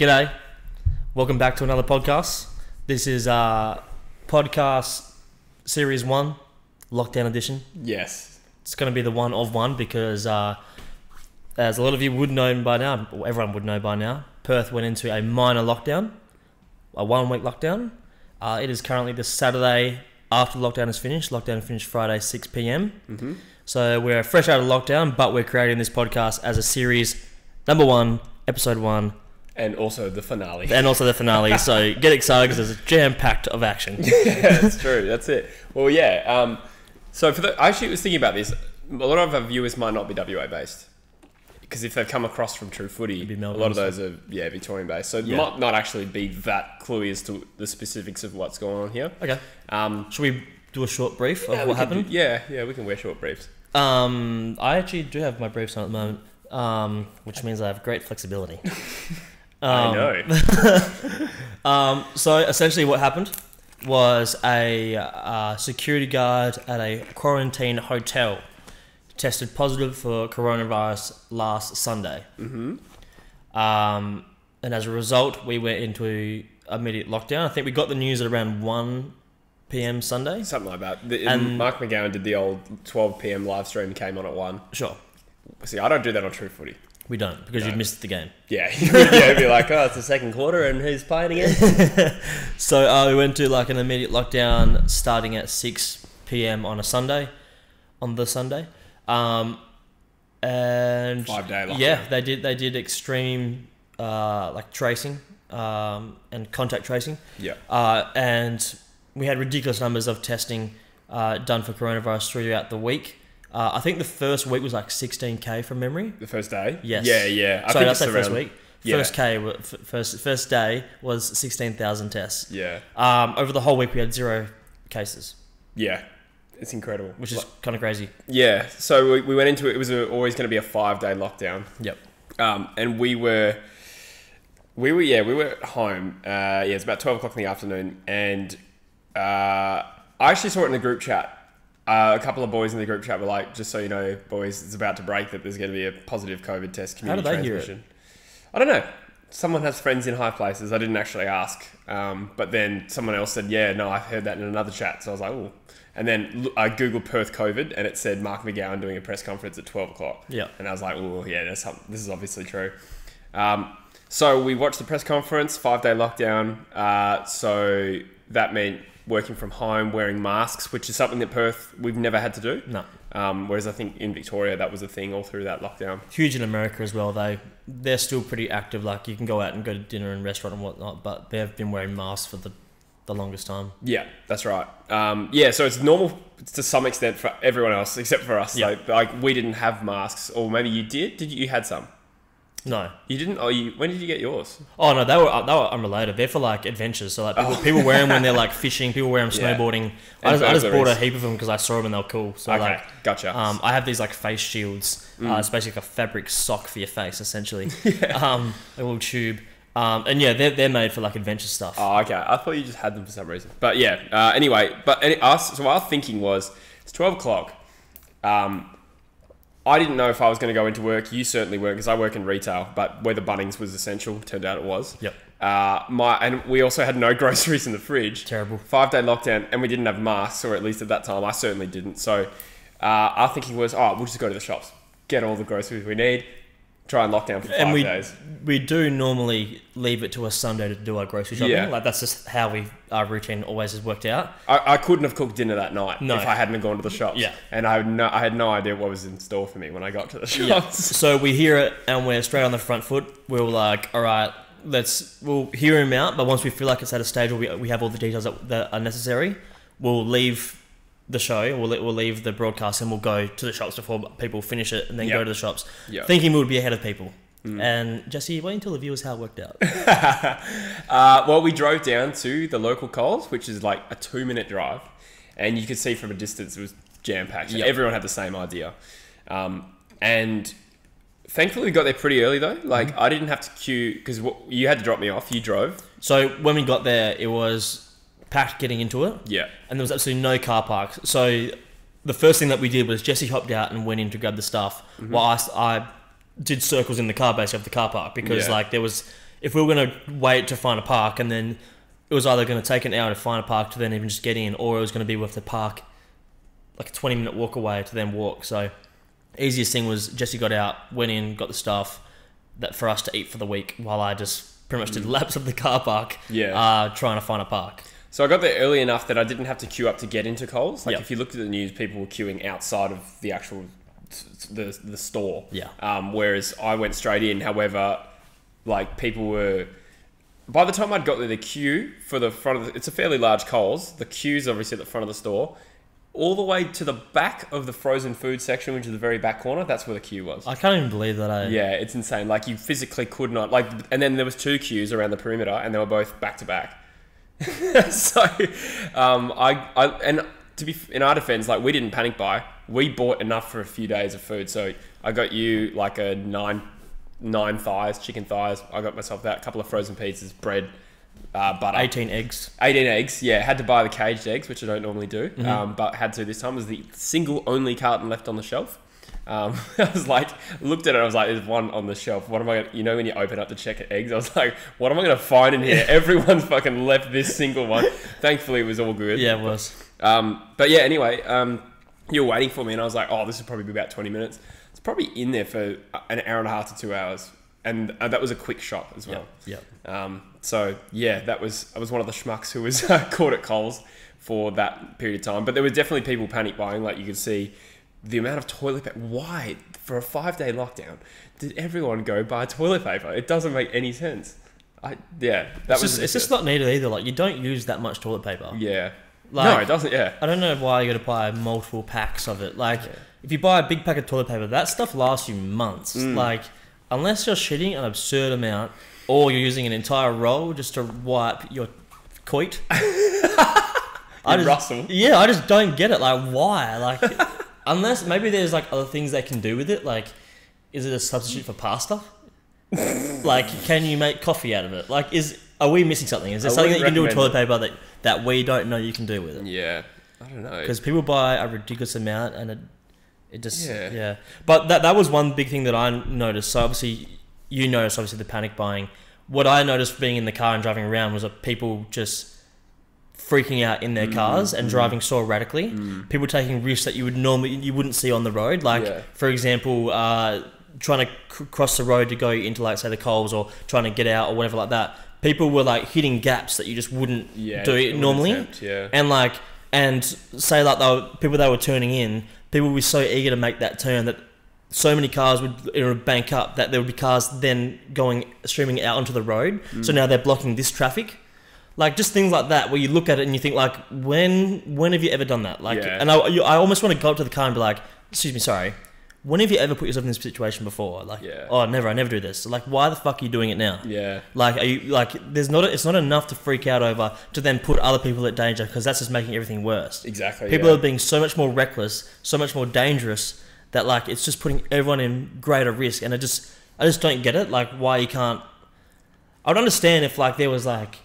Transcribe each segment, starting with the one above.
G'day. Welcome back to another podcast. This is uh, podcast series one, lockdown edition. Yes. It's going to be the one of one because, uh, as a lot of you would know by now, or everyone would know by now, Perth went into a minor lockdown, a one week lockdown. Uh, it is currently the Saturday after lockdown is finished. Lockdown finished Friday, 6 p.m. Mm-hmm. So we're fresh out of lockdown, but we're creating this podcast as a series, number one, episode one, And also the finale. and also the finale. so get excited because there's a jam packed of action. yeah, that's true. That's it. Well, yeah. Um, so for the, I actually was thinking about this. A lot of our viewers might not be WA based. Because if they've come across from True Footy, a lot of those are yeah Victorian based, so Yeah. might not actually be that cluey as to the specifics of what's going on here. Okay, Um, should we do a short brief yeah, of what can do- happened? yeah, yeah, we can wear short briefs. Um, I actually do have my briefs on at the moment, um, which means I have great flexibility. I Um, know. Um, so essentially, what happened was a uh, security guard at a quarantine hotel tested positive for coronavirus last Sunday. mm-hmm. Um, and as a result, we went into immediate lockdown. I think we got the news at around 1 p.m. Sunday. Something like that. The, And- Mark McGowan did the old 12 p.m. live stream, came on at one. Sure, See, I don't do that on True Footy. We don't because you'd missed the game. Yeah, yeah, it'd be like, oh, it's the second quarter, and who's playing again? So uh, we went to like an immediate lockdown starting at 6 p.m. on a Sunday, on the Sunday. Um, and Five day lockdown. yeah, they did they did extreme uh, like tracing um, and contact tracing. Yeah. Uh, and we had ridiculous numbers of testing uh, done for coronavirus throughout the week. Uh, I think the first week was like 16k from memory. The first day? Yes. Yeah, yeah. Sorry, it's that's the first week. Yeah. First K, first first day was 16,000 tests. Yeah. Um, over the whole week, we had zero cases, Yeah. It's incredible. which is Like- kind of crazy. yeah. So we, we went into it. It was a, always going to be a five day lockdown. Yep. Um, and we were, we were, yeah, we were at home. Uh, yeah, it's about 12 o'clock in the afternoon. And uh, I actually saw it in the group chat. Uh, a couple of boys in the group chat were like, just so you know, boys, it's about to break that there's going to be a positive COVID test community How did they hear it? transmission. I don't know. Someone has friends in high places. I didn't actually ask. Um, but then someone else said, yeah, no, I've heard that in another chat. So I was like, oh. And then I Googled Perth COVID and it said Mark McGowan doing a press conference at 12 o'clock. Yeah. And I was like, oh, yeah, that's this is obviously true. Um, so we watched the press conference, five day lockdown. Uh, so that meant working from home, wearing masks, which is something that Perth we've never had to do. No. Um, whereas I think in Victoria that was a thing all through that lockdown. Huge in America as well, though. They're still pretty active. Like, you can go out and go to dinner and restaurant and whatnot, but they've been wearing masks for the, the longest time. Yeah, that's right. Um, yeah, so it's normal to some extent for everyone else except for us. Yeah. Like, like we didn't have masks, or maybe you did. Did you? You had some. No. You didn't. Oh, you. When did you get yours? Oh, no, they were, they were unrelated. They're for, like, adventures. So, like, people, people wear them when they're, like, fishing. People wear them Yeah. snowboarding. I And just, I just bought a heap of them because I saw them and they were cool. So, okay, like, gotcha. Um, I have these like face shields. Mm. Uh, it's basically like a fabric sock for your face, essentially. um, a little tube. Um, and yeah, they're, they're made for like adventure stuff. Oh, okay. I thought you just had them for some reason. But yeah. Uh, anyway, but any, us. So our thinking was it's twelve o'clock. Um, I didn't know if I was going to go into work. You certainly weren't because I work in retail. But whether Bunnings was essential, turned out it was. Yep. Uh, my and we also had no groceries in the fridge. Terrible. Five day lockdown, and we didn't have masks, or at least at that time, I certainly didn't. So uh, our thinking was, oh, we'll just go to the shops, get all the groceries we need, try and lock down for five and we days. we do normally leave it to a Sunday to do our grocery shopping. Yeah. Like that's just how we our routine always has worked out. I, I couldn't have cooked dinner that night No. if I hadn't have gone to the shops. Yeah. And I had no, I had no idea what was in store for me when I got to the Yeah. shops. so we hear it and we're straight on the front foot. We're like, all right, let's we'll hear him out. But once we feel like it's at a stage where we, we have all the details that, that are necessary, we'll leave the show. We'll we'll leave the broadcast and we'll go to the shops before people finish it and then Yeah. go to the shops, Yeah. thinking we would be ahead of people. Mm. And Jesse, wait until the viewers how it worked out. Uh, well, we drove down to the local Coles, which is like a two minute drive, and you could see from a distance it was jam packed. Yep. Everyone had the same idea, um, and thankfully we got there pretty early though. Like Mm-hmm. I didn't have to queue because you had to drop me off. You drove. so when we got there, it was packed getting into it. Yeah. and there was absolutely no car parks. So the first thing that we did was Jesse hopped out and went in to grab the stuff, Mm-hmm. while I, I did circles in the car basically of the car park because Yeah. like there was if we were going to wait to find a park and then it was either going to take an hour to find a park to then even just get in, or it was going to be with the park like a 20 minute walk away to then walk. So easiest thing was Jesse got out, went in, got the stuff that for us to eat for the week while I just pretty much did laps of the car park, Yeah. uh, trying to find a park. So I got there early enough that I didn't have to queue up to get into Coles. Like Yep. if you looked at the news, people were queuing outside of the actual the the store. Yeah. Um, whereas I went straight in. However, like people were. By the time I'd got there, the queue for the front of the, it's a fairly large Coles. The queue's obviously at the front of the store. All the way to the back of the frozen food section, which is the very back corner, that's where the queue was. I can't even believe that I. Yeah, it's insane. Like you physically could not like, and then there was two queues around the perimeter, and they were both back to back. So, um, I, I, and to be in our defense, like we didn't panic buy. We bought enough for a few days of food. So I got you like a nine, nine thighs, chicken thighs. I got myself that, a couple of frozen pizzas, bread, uh, butter. 18 eggs. 18 eggs, yeah. Had to buy the caged eggs, which I don't normally do, Mm-hmm. um, but had to this time. It was the single only carton left on the shelf. Um, I was like, looked at it, I was like, there's one on the shelf. What am I gonna, you know, when you open up to check eggs, I was like, what am I going to find in here? Everyone's fucking left this single one. Thankfully, it was all good. Yeah, it was. Um, but yeah, anyway, um, you were waiting for me, and I was like, oh, this will probably be about 20 minutes. It's probably in there for an hour and a half to two hours. And uh, that was a quick shop as well. Yeah. Um, so yeah, that was I was one of the schmucks who was caught at Coles for that period of time. But there were definitely people panic buying. Like you could see the amount of toilet paper. Why for a five day lockdown did everyone go buy toilet paper? It doesn't make any sense. I yeah, that It's was just, it's just not needed either. Like, you don't use that much toilet paper. yeah. Like- no, it doesn't. Yeah, I don't know why you got to buy multiple packs of it. Like, if you buy a big pack of toilet paper, that stuff lasts you months. Mm. Like, unless you're shitting an absurd amount, or you're using an entire roll just to wipe your coit. I just, Russell. Yeah, I just don't get it. Like, why? Like, unless maybe there's like other things they can do with it. Like, is it a substitute for pasta? like, can you make coffee out of it? Like, is are we missing something? Is there I something that you can do with toilet paper that that we don't know you can do with it? yeah. I don't know. because people buy a ridiculous amount and it, it just Yeah. yeah. But that that was one big thing that I noticed. So obviously you noticed obviously the panic buying. What I noticed being in the car and driving around was that people just freaking out in their Mm, cars and driving so erratically. People taking risks that you would normally you wouldn't see on the road. Like Yeah. for example, uh, trying to cr- cross the road to go into like say the Coles or trying to get out or whatever like that. People were like hitting gaps that you just wouldn't yeah, do it normally attempt, yeah. and like and say like they were, people that were turning in people were so eager to make that turn that so many cars would, it would bank up that there would be cars then going streaming out onto the road Mm. so now they're blocking this traffic like just things like that where you look at it and you think like when when have you ever done that like Yeah. and I, you, I almost want to go up to the car and be like excuse me sorry when have you ever put yourself in this situation before like Yeah. oh never i never do this like why the fuck are you doing it now yeah. like, are you like? There's not. It's not enough to freak out over to then put other people at danger because that's just making everything worse. Exactly. People yeah. are being so much more reckless, so much more dangerous that like it's just putting everyone in greater risk. And I just, I just don't get it. Like, why you can't? I would understand if like there was like,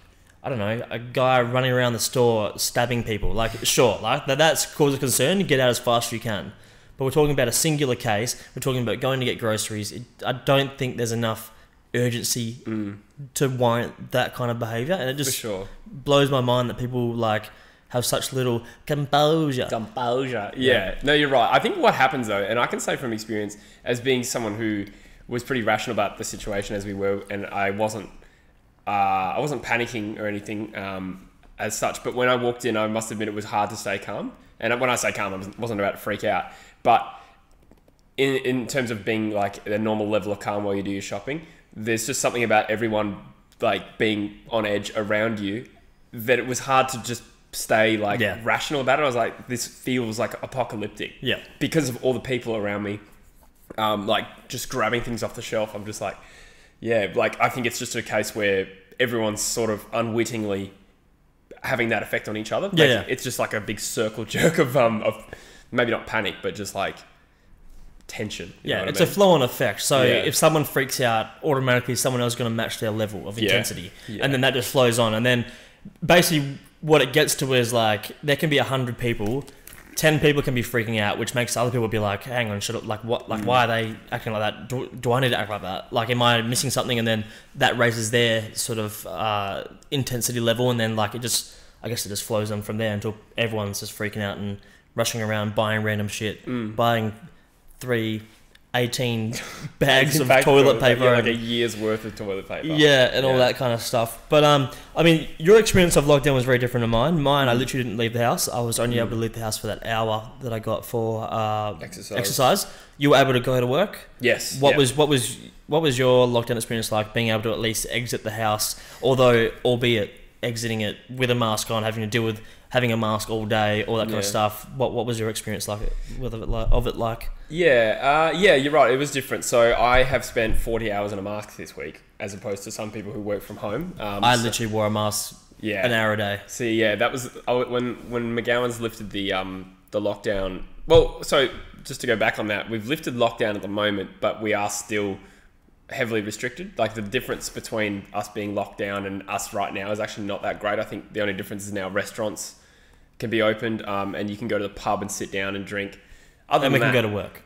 I don't know, a guy running around the store stabbing people. Like, sure, like that, that's cause of concern. Get out as fast as you can. But we're talking about a singular case. We're talking about going to get groceries. It, I don't think there's enough urgency to warrant that kind of behavior, and it Mm. just sure. blows my mind that people like have such little composure. Composure. Yeah. No, you're right. I think what happens though, and I can say from experience, as being someone who was pretty rational about the situation as we were, and I wasn't, uh, I wasn't panicking or anything um, as such. But when I walked in, I must admit it was hard to stay calm. And when I say calm, I wasn't- about to freak out, but in in terms of being like a normal level of calm while you do your shopping, there's just something about everyone like being on edge around you that it was hard to just stay like Yeah. rational about it. I was like, this feels like apocalyptic. Yeah. Because of all the people around me, um, like just grabbing things off the shelf. I'm just like, yeah, like I think it's just a case where everyone's sort of unwittingly having that effect on each other. Yeah, Like, yeah. It's just like a big circle jerk of um of maybe not panic, but just like tension. Yeah, what I it's mean? a flow-on effect. So Yeah. if someone freaks out, automatically someone else is going to match their level of Yeah. intensity, Yeah. and then that just flows on. And then basically, what it gets to is like there can be a hundred people ten people can be freaking out, which makes other people be like, "Hang on, should I, like what? Like why are they acting like that? Do, do I need to act like that? Like, am I missing something?" And then that raises their sort of uh, intensity level, and then like it just, I guess it just flows on from there until everyone's just freaking out and rushing around buying random shit, Mm. buying three 18 bags of toilet paper. yeah, like and- a year's worth of toilet paper. yeah, and all that kind of stuff. But um, I mean, your experience of lockdown was very different to mine. Mine, I literally didn't leave the house. I was only able to leave the house for that hour that I got for uh, Exercise. exercise. You were able to go to work. Yes. What yeah. was what was what was your lockdown experience like? Being able to at least exit the house, although albeit exiting it with a mask on, having to deal with having a mask all day, all that kind of stuff. What what was your experience like with it like of it like? Yeah, uh, yeah, you're right. It was different. So I have spent 40 hours in a mask this week, as opposed to some people who work from home. Um, I so- literally wore a mask yeah. an hour a day. See, yeah, that was I, when when McGowan's lifted the um the lockdown. Well, so just to go back on that, we've lifted lockdown at the moment, but we are still heavily restricted. Like the difference between us being locked down and us right now is actually not that great. I think the only difference is now restaurants can be opened, um, and you can go to the pub and sit down and drink. Other And we than can that, go to work.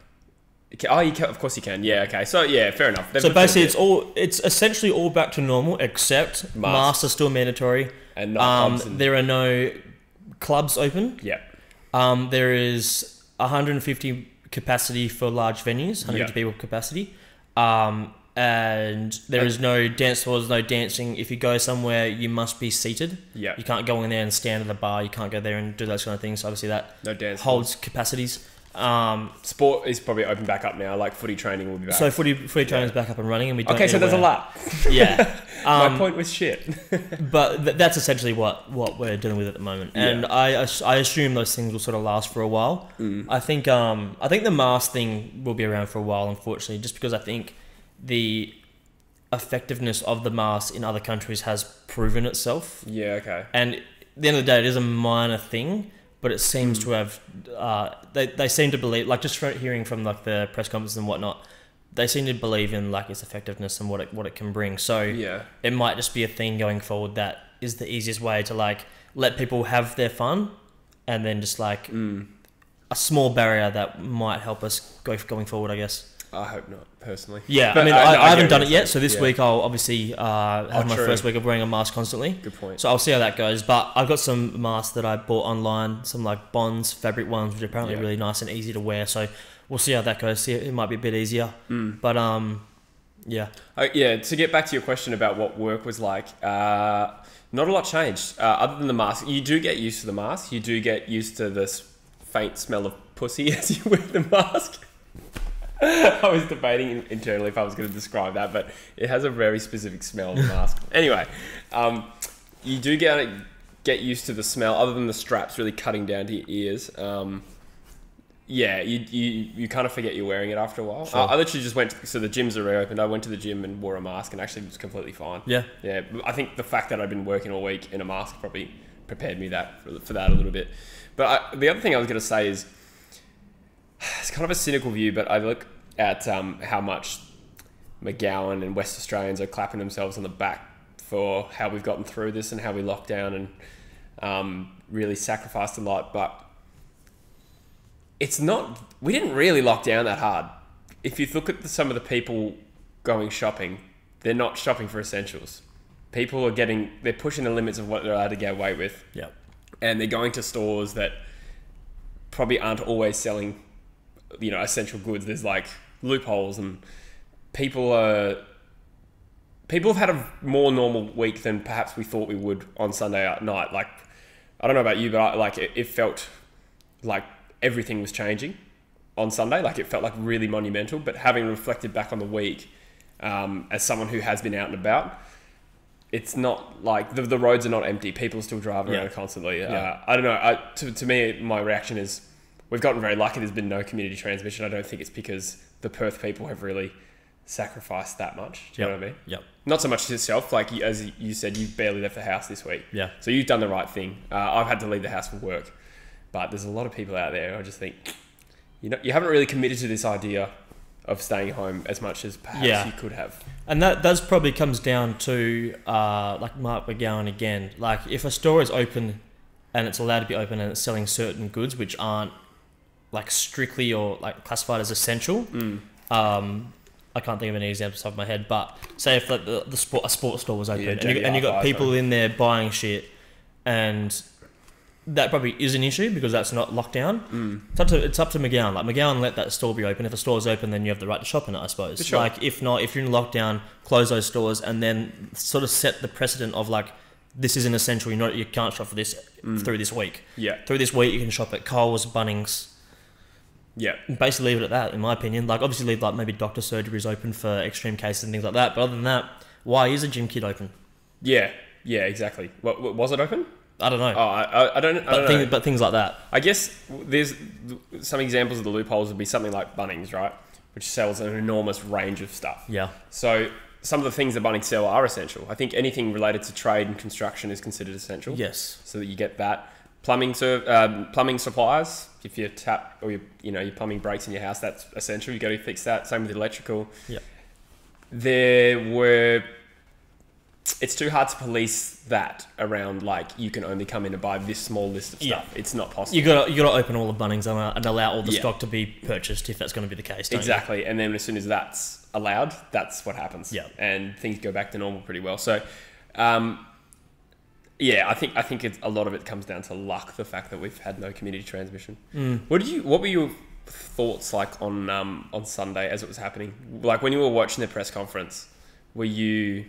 Oh, you can, of course you can. Yeah, okay. So yeah, fair enough. They've So basically, it's all it's essentially all back to normal, except Masks. masks are still mandatory. and not Um, and, there are no clubs open. yeah, Um, there is 150 capacity for large venues, 150 Yeah. people capacity. Um, and there is no dance floors, no dancing. If you go somewhere, you must be seated. yeah. You can't go in there and stand at the bar. You can't go there and do those kind of things. Obviously, that No dance. holds capacities. Um, Sport is probably open back up now. Like footy training will be back. so footy footy training's back up and running, and we okay, so there's a lot. Yeah. Um, My point was shit. but th- that's essentially what, what we're dealing with at the moment, and Yeah. I, I assume those things will sort of last for a while. Mm. I think um I think the mask thing will be around for a while, unfortunately, just because I think the effectiveness of the mask in other countries has proven itself, Yeah, okay. and at the end of the day, it is a minor thing, but it seems Mm. to have uh they they seem to believe like just from hearing from like the press conferences and whatnot. They seem to believe in like its effectiveness and what it what it can bring. So Yeah. it might just be a thing going forward that is the easiest way to like let people have their fun and then just like Mm. a small barrier that might help us go going forward i guess I hope not, personally. yeah But i mean I- i, I, haven't done it yet so this saying, week i'll obviously uh, have Oh, my true. first week of wearing a mask constantly Good point. so i'll see how that goes but i've got some masks that i bought online some like bonds fabric ones which are apparently Yeah. really nice and easy to wear so we'll see how that goes see it might be a bit easier Mm. but um yeah Uh, yeah, to get back to your question about what work was like, uh, not a lot changed uh, other than the mask. You do get used to the mask. You do get used to this faint smell of pussy as you wear the mask. I was debating internally if I was going to describe that, but it has a very specific smell, the mask. anyway, um, you do get get used to the smell, other than the straps really cutting down to your ears. Um, yeah, you, you you kind of forget you're wearing it after a while. Sure. Uh, I literally just went. To, so the gyms are reopened. I went to the gym and wore a mask, and actually was completely fine. yeah Yeah, I think the fact that I've been working all week in a mask probably prepared me that for, for that a little bit. But I, the other thing I was going to say is it's kind of a cynical view, but I look at um, how much McGowan and West Australians are clapping themselves on the back for how we've gotten through this and how we locked down and um, really sacrificed a lot. But it's not, we didn't really lock down that hard. If you look at the, some of the people going shopping, they're not shopping for essentials. People are getting, they're pushing the limits of what they're allowed to get away with yeah and they're going to stores that probably aren't always selling you know essential goods there's like loopholes and people are people have had a more normal week than perhaps we thought we would on sunday night like i don't know about you but I, like it, it felt like everything was changing on sunday like it felt like really monumental but having reflected back on the week um, as someone who has been out and about it's not like the, the roads are not empty. People are still driving Yeah. around constantly. Yeah. Uh, I don't know. I, to, to me, my reaction is we've gotten very lucky. There's been no community transmission. I don't think it's because the Perth people have really sacrificed that much. Do you know what I mean? yep Not so much to yourself. Like you, as you said, you barely left the house this week. yeah So you've done the right thing. Uh, I've had to leave the house for work, but there's a lot of people out there. I just think you know you haven't really committed to this idea of staying home as much as perhaps Yeah. you could have. And that does probably comes down to uh, like Mark McGowan again. Like if a store is open and it's allowed to be open and it's selling certain goods which aren't like strictly or like classified as essential. Mm. Um, I can't think of any examples off the top of my head, but say if like, the, the sport, a sports store was open Yeah, and, you, and you got people in there buying shit, and that probably is an issue because that's not locked down. Mm. It's up to it's up to McGowan. Like McGowan, let that store be open. If a store's open, then you have the right to shop in it. I suppose. Sure. Like if not, if you're in lockdown, close those stores and then sort of set the precedent of like this is an essential. You know, you can't shop for this Mm. through this week. Yeah. Through this week, you can shop at Coles, Bunnings. Yeah. Basically, leave it at that. In my opinion, like obviously, leave like maybe doctor surgeries open for extreme cases and things like that. But other than that, why is a gym kit open? Yeah. Yeah. Exactly. What, what was it open? I don't know. Oh, I, I, don't. I but, don't things, but things like that. I guess there's some examples of the loopholes would be something like Bunnings, right, which sells an enormous range of stuff. Yeah. So some of the things that Bunnings sell are essential. I think anything related to trade and construction is considered essential. Yes. So that you get that plumbing um, plumbing supplies. If your tap or you you know your plumbing breaks in your house, that's essential. You got to fix that. Same with electrical. Yeah. There were. It's too hard to police that around like you can only come in and buy this small list of stuff. Yeah. It's not possible. You got to you got to open all the Bunnings and, uh, and allow all the Yeah. stock to be purchased if that's going to be the case. Don't you? Exactly. And then as soon as that's allowed, that's what happens. Yeah. And things go back to normal pretty well. So, um, yeah, I think I think it's, a lot of it comes down to luck. The fact that we've had no community transmission. Mm. What did you? What were your thoughts like on um, on Sunday as it was happening? Like when you were watching the press conference, were you?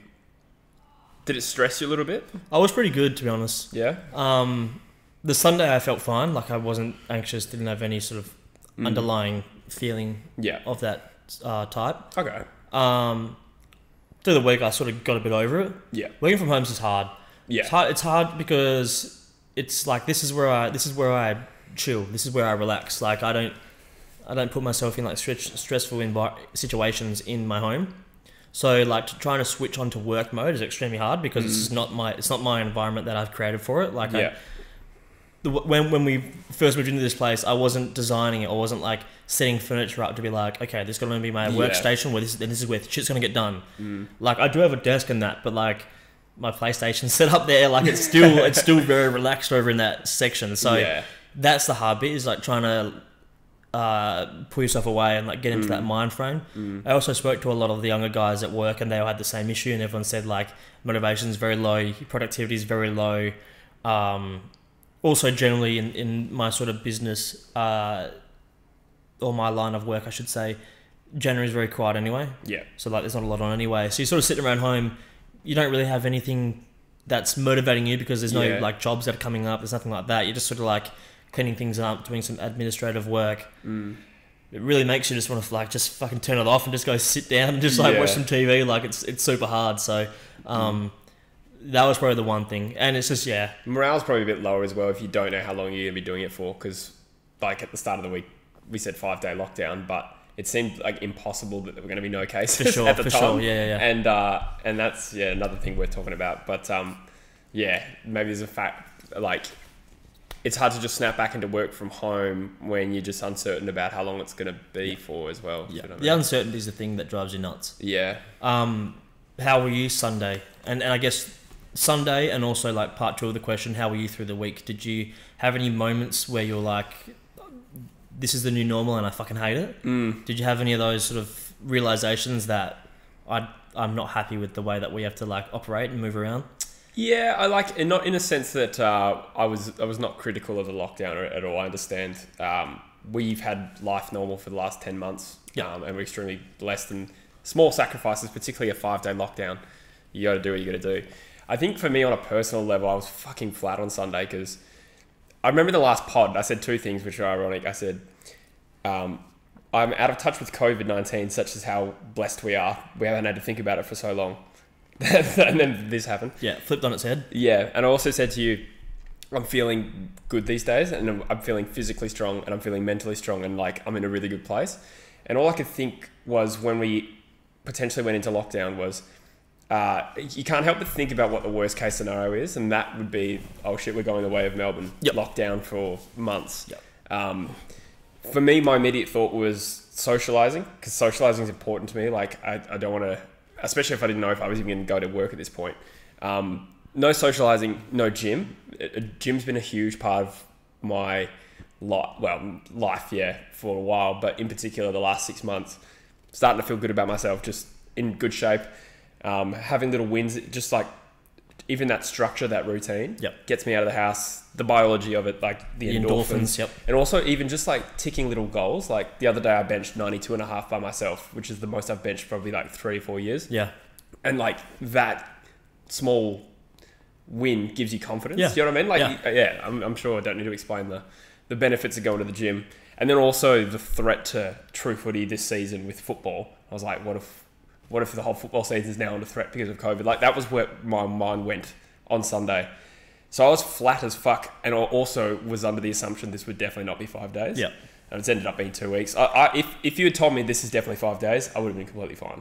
Did it stress you a little bit? I was pretty good to be honest. Yeah. Um, the Sunday I felt fine. Like I wasn't anxious. Didn't have any sort of Mm. underlying feeling Yeah. of that uh, type. Okay. Um, through the week, I sort of got a bit over it. Yeah. Working from home is hard. Yeah. It's hard. It's hard because it's like this is where I this is where I chill. This is where I relax. Like I don't I don't put myself in like stretch, stressful envi- situations in my home. So like to, trying to switch onto work mode is extremely hard because it's just not my it's not my environment that I've created for it. Like I, Yeah. the, when when we first moved into this place, I wasn't designing it. I wasn't like setting furniture up to be like, okay, this is going to be my Yeah. workstation where this then this is where shit's going to get done. Mm. Like I do have a desk and that, but like my PlayStation set up there, like it's still it's still very relaxed over in that section. So yeah. that's the hard bit is like trying to uh, pull yourself away and like get into Mm. that mind frame. I also spoke to a lot of the younger guys at work, and they all had the same issue, and everyone said like motivation is very low, productivity is very low. Um, also, generally in, in my sort of business uh, or my line of work, I should say, January is very quiet anyway. Yeah. So like, there's not a lot on anyway. So you're sort of sitting around home, you don't really have anything that's motivating you because there's no Yeah. like jobs that are coming up. There's nothing like that. You're just sort of like cleaning things up, doing some administrative work. Mm. It really makes you just want to like just fucking turn it off and just go sit down and just like watch some TV. Like it's it's super hard. So um, that was probably the one thing. And it's just yeah, Morale's probably a bit lower as well if you don't know how long you're going to be doing it for. Because, like at the start of the week, we said five day lockdown, but it seemed like impossible that there were going to be no cases for sure, at the for time. sure. Yeah, yeah, yeah. And uh, and that's yeah another thing we're talking about. But um, yeah, maybe there's a fact like it's hard to just snap back into work from home when you're just uncertain about how long it's going to be for as well. Yeah, You know I the mean? uncertainty is the thing that drives you nuts. yeah. Um, how were you Sunday? And and I guess Sunday, and also like part two of the question, how were you through the week? Did you have any moments where you're like, this is the new normal, and I fucking hate it? Mm. Did you have any of those sort of realizations that I I'm not happy with the way that we have to like operate and move around? Yeah, I like, and not in a sense that uh, I was I was not critical of the lockdown at all. I understand um, we've had life normal for the last ten months, Yeah. um, and we're extremely blessed. And small sacrifices, particularly a five day lockdown, you got to do what you got to do. I think for me on a personal level, I was fucking flat on Sunday because I remember the last pod. I said two things which are ironic. I said. Um, I'm out of touch with COVID 19, such as how blessed we are. We haven't had to think about it for so long. and then this happened. Yeah, flipped on its head. Yeah, and I also said to you, I'm feeling good these days, and I'm- feeling physically strong, and I'm feeling mentally strong, and like I'm in a really good place. And all I could think was when we potentially went into lockdown was, uh, you can't help but think about what the worst case scenario is, and that would be, oh shit, we're going the way of Melbourne, Yep. lockdown for months. Yep. Um, for me, my immediate thought was socializing because socializing is important to me. Like, I, I don't want to, especially if I didn't know if I was even going to go to work at this point. Um, no socializing, no gym. Gym's been a huge part of my life. Well, life, yeah, for a while, but in particular, the last six months, starting to feel good about myself, just in good shape. Um, having little wins, just like even that structure, that routine, Yep. gets me out of the house. The biology of it, like the, The endorphins, endorphins, yep. and also even just like ticking little goals. Like the other day, I benched 92 and a half by myself, which is the most I've benched probably like three, four years Yeah. and like that small win gives you confidence. Yeah. You know what I mean? Like, Yeah. yeah, I'm, I'm sure I don't need to explain the, the benefits of going to the gym. And then also the threat to true footy this season with football. I was like, what if, what if the whole football season is now under threat because of COVID? Like that was where my mind went on Sunday. So I was flat as fuck, and I also was under the assumption this would definitely not be five days. Yeah. and it's ended up being two weeks. I, I, if if you had told me this is definitely five days, I would have been completely fine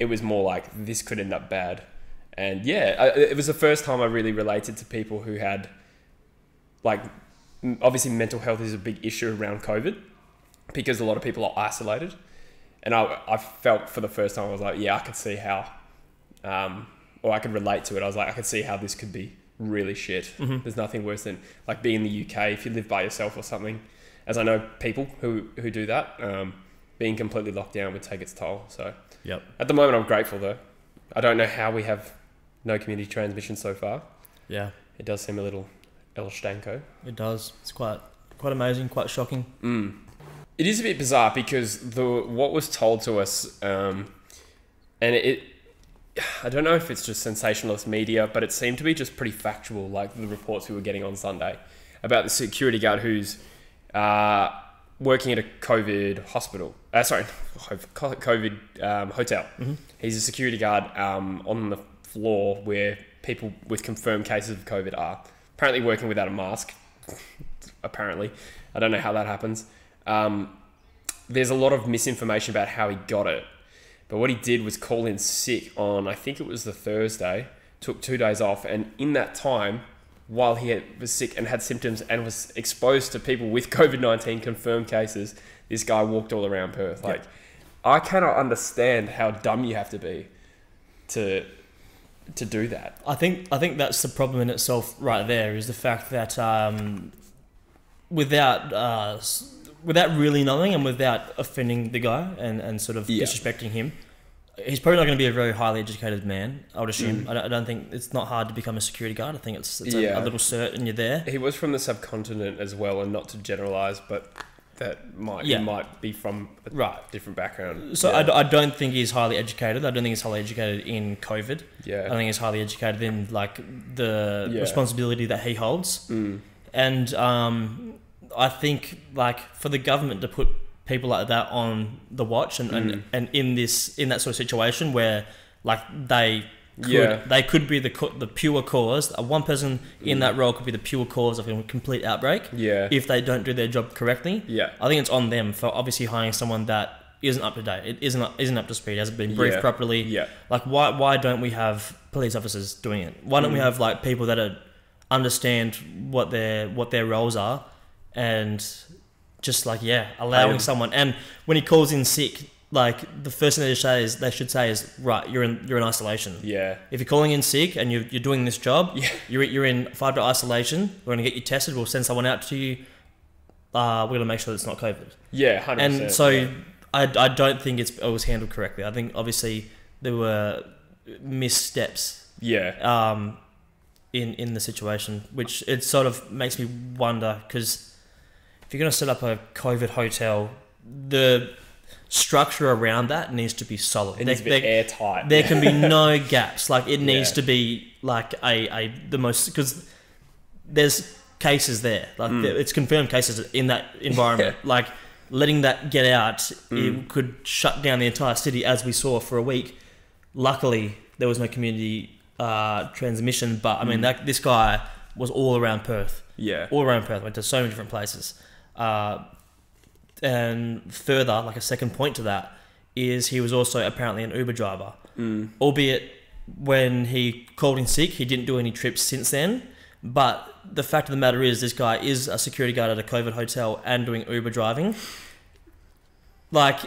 it was more like this could end up bad. And yeah, I, it was the first time I really related to people who had, like, obviously mental health is a big issue around COVID because a lot of people are isolated. And I, I felt for the first time, I was like, yeah, I could see how, um, or I could relate to it. I was like, I could see how this could be really shit. There's nothing worse than like being in the UK if you live by yourself or something. As I know people who, who do that, um, being completely locked down would take its toll. So, Yep. at the moment, I'm grateful though. I don't know how we have no community transmission so far. Yeah. It does seem a little El Stanko. It does. It's quite quite amazing, quite shocking. Mm. It is a bit bizarre because the what was told to us, um, and it, I don't know if it's just sensationalist media, but it seemed to be just pretty factual, like the reports we were getting on Sunday about the security guard who's uh, working at a COVID hospital. Uh, sorry, COVID um, hotel. He's a security guard um, on the floor where people with confirmed cases of COVID are. Apparently, working without a mask. Apparently, I don't know how that happens. Um, there's a lot of misinformation about how he got it. But what he did was call in sick on, I think it was the Thursday, took two days off, and in that time, while he had, was sick and had symptoms and was exposed to people with COVID 19 confirmed cases, this guy walked all around Perth. Like, I cannot understand how dumb you have to be to to do that. I think I think that's the problem in itself right there is the fact that um, without uh, without really knowing and without offending the guy and, and sort of Yeah. disrespecting him, he's probably not going to be a very highly educated man. I would assume. Mm. I, don't, I don't think it's not hard to become a security guard. I think it's, it's a, Yeah. a little cert and you're there. He was from the subcontinent as well, and not to generalize, but that might Yeah. he might be from a Right. different background. So yeah. I, d- I don't think he's highly educated. I don't think he's highly educated in COVID. yeah. I think he's highly educated in like the responsibility that he holds. Mm. And um, I think like for the government to put people like that on the watch and, Mm. and, and in this in that sort of situation where like they could, Yeah. they could be the the pure cause. One person in Mm. that role could be the pure cause of a complete outbreak Yeah. if they don't do their job correctly. yeah. I think it's on them for obviously hiring someone that isn't up to date. It isn't up, isn't up to speed. Hasn't been briefed Yeah. properly. Yeah. Like why why don't we have police officers doing it? Why don't we Mm. have like people that are, understand what their what their roles are, and just like yeah, allowing someone. And when he calls in sick, like the first thing they say is they should say is right, you're in you're in isolation. Yeah. If you're calling in sick and you're, you're doing this job, Yeah. you're you're in five day isolation. We're gonna get you tested. We'll send someone out to you. Uh, we're gonna make sure that it's not COVID. Yeah. Hundred percent. And so yeah. I, I don't think it's, it was handled correctly. I think obviously there were missteps Yeah. um, in in the situation, which it sort of makes me wonder because if you're going to set up a COVID hotel, the structure around that needs to be solid. It There- needs to be there- airtight. there can be no gaps. Like it needs Yeah. to be like a, a the most because there's cases there. Like Mm. it's confirmed cases in that environment. Like letting that get out, Mm. it could shut down the entire city, as we saw for a week. Luckily, there was no community uh, transmission, but I mean Mm. that this guy was all around Perth, yeah. all around Perth. Went to so many different places. Uh, and further, like a second point to that, is he was also apparently an Uber driver Mm. albeit when he called in sick, he didn't do any trips since then. But the fact of the matter is, this guy is a security guard at a COVID hotel and doing Uber driving. Like,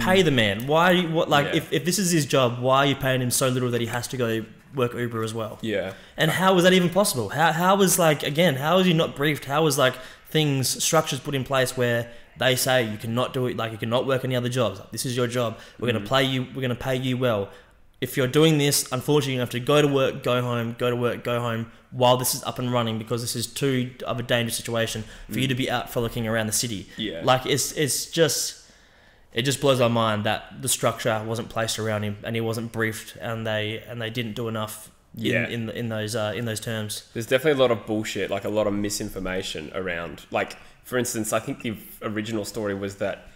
pay the man. Why? What? Like, Yeah. if, if this is his job, why are you paying him so little that he has to go work Uber as well. Yeah. And how was that even possible? How how was like again? How was you not briefed? How was like things structures put in place where they say you cannot do it, like you cannot work any other jobs. Like, this is your job. We're Mm-hmm. gonna play you. We're gonna pay you well. If you're doing this, unfortunately, you have to go to work, go home, go to work, go home while this is up and running because this is too of a dangerous situation for you to be out frolicking around the city. Mm. Yeah. Like it's it's just it just blows my mind that the structure wasn't placed around him and he wasn't briefed and they and they didn't do enough in Yeah. in, in those uh, in those terms. There's definitely a lot of bullshit, like a lot of misinformation around. Like, for instance, I think the original story was that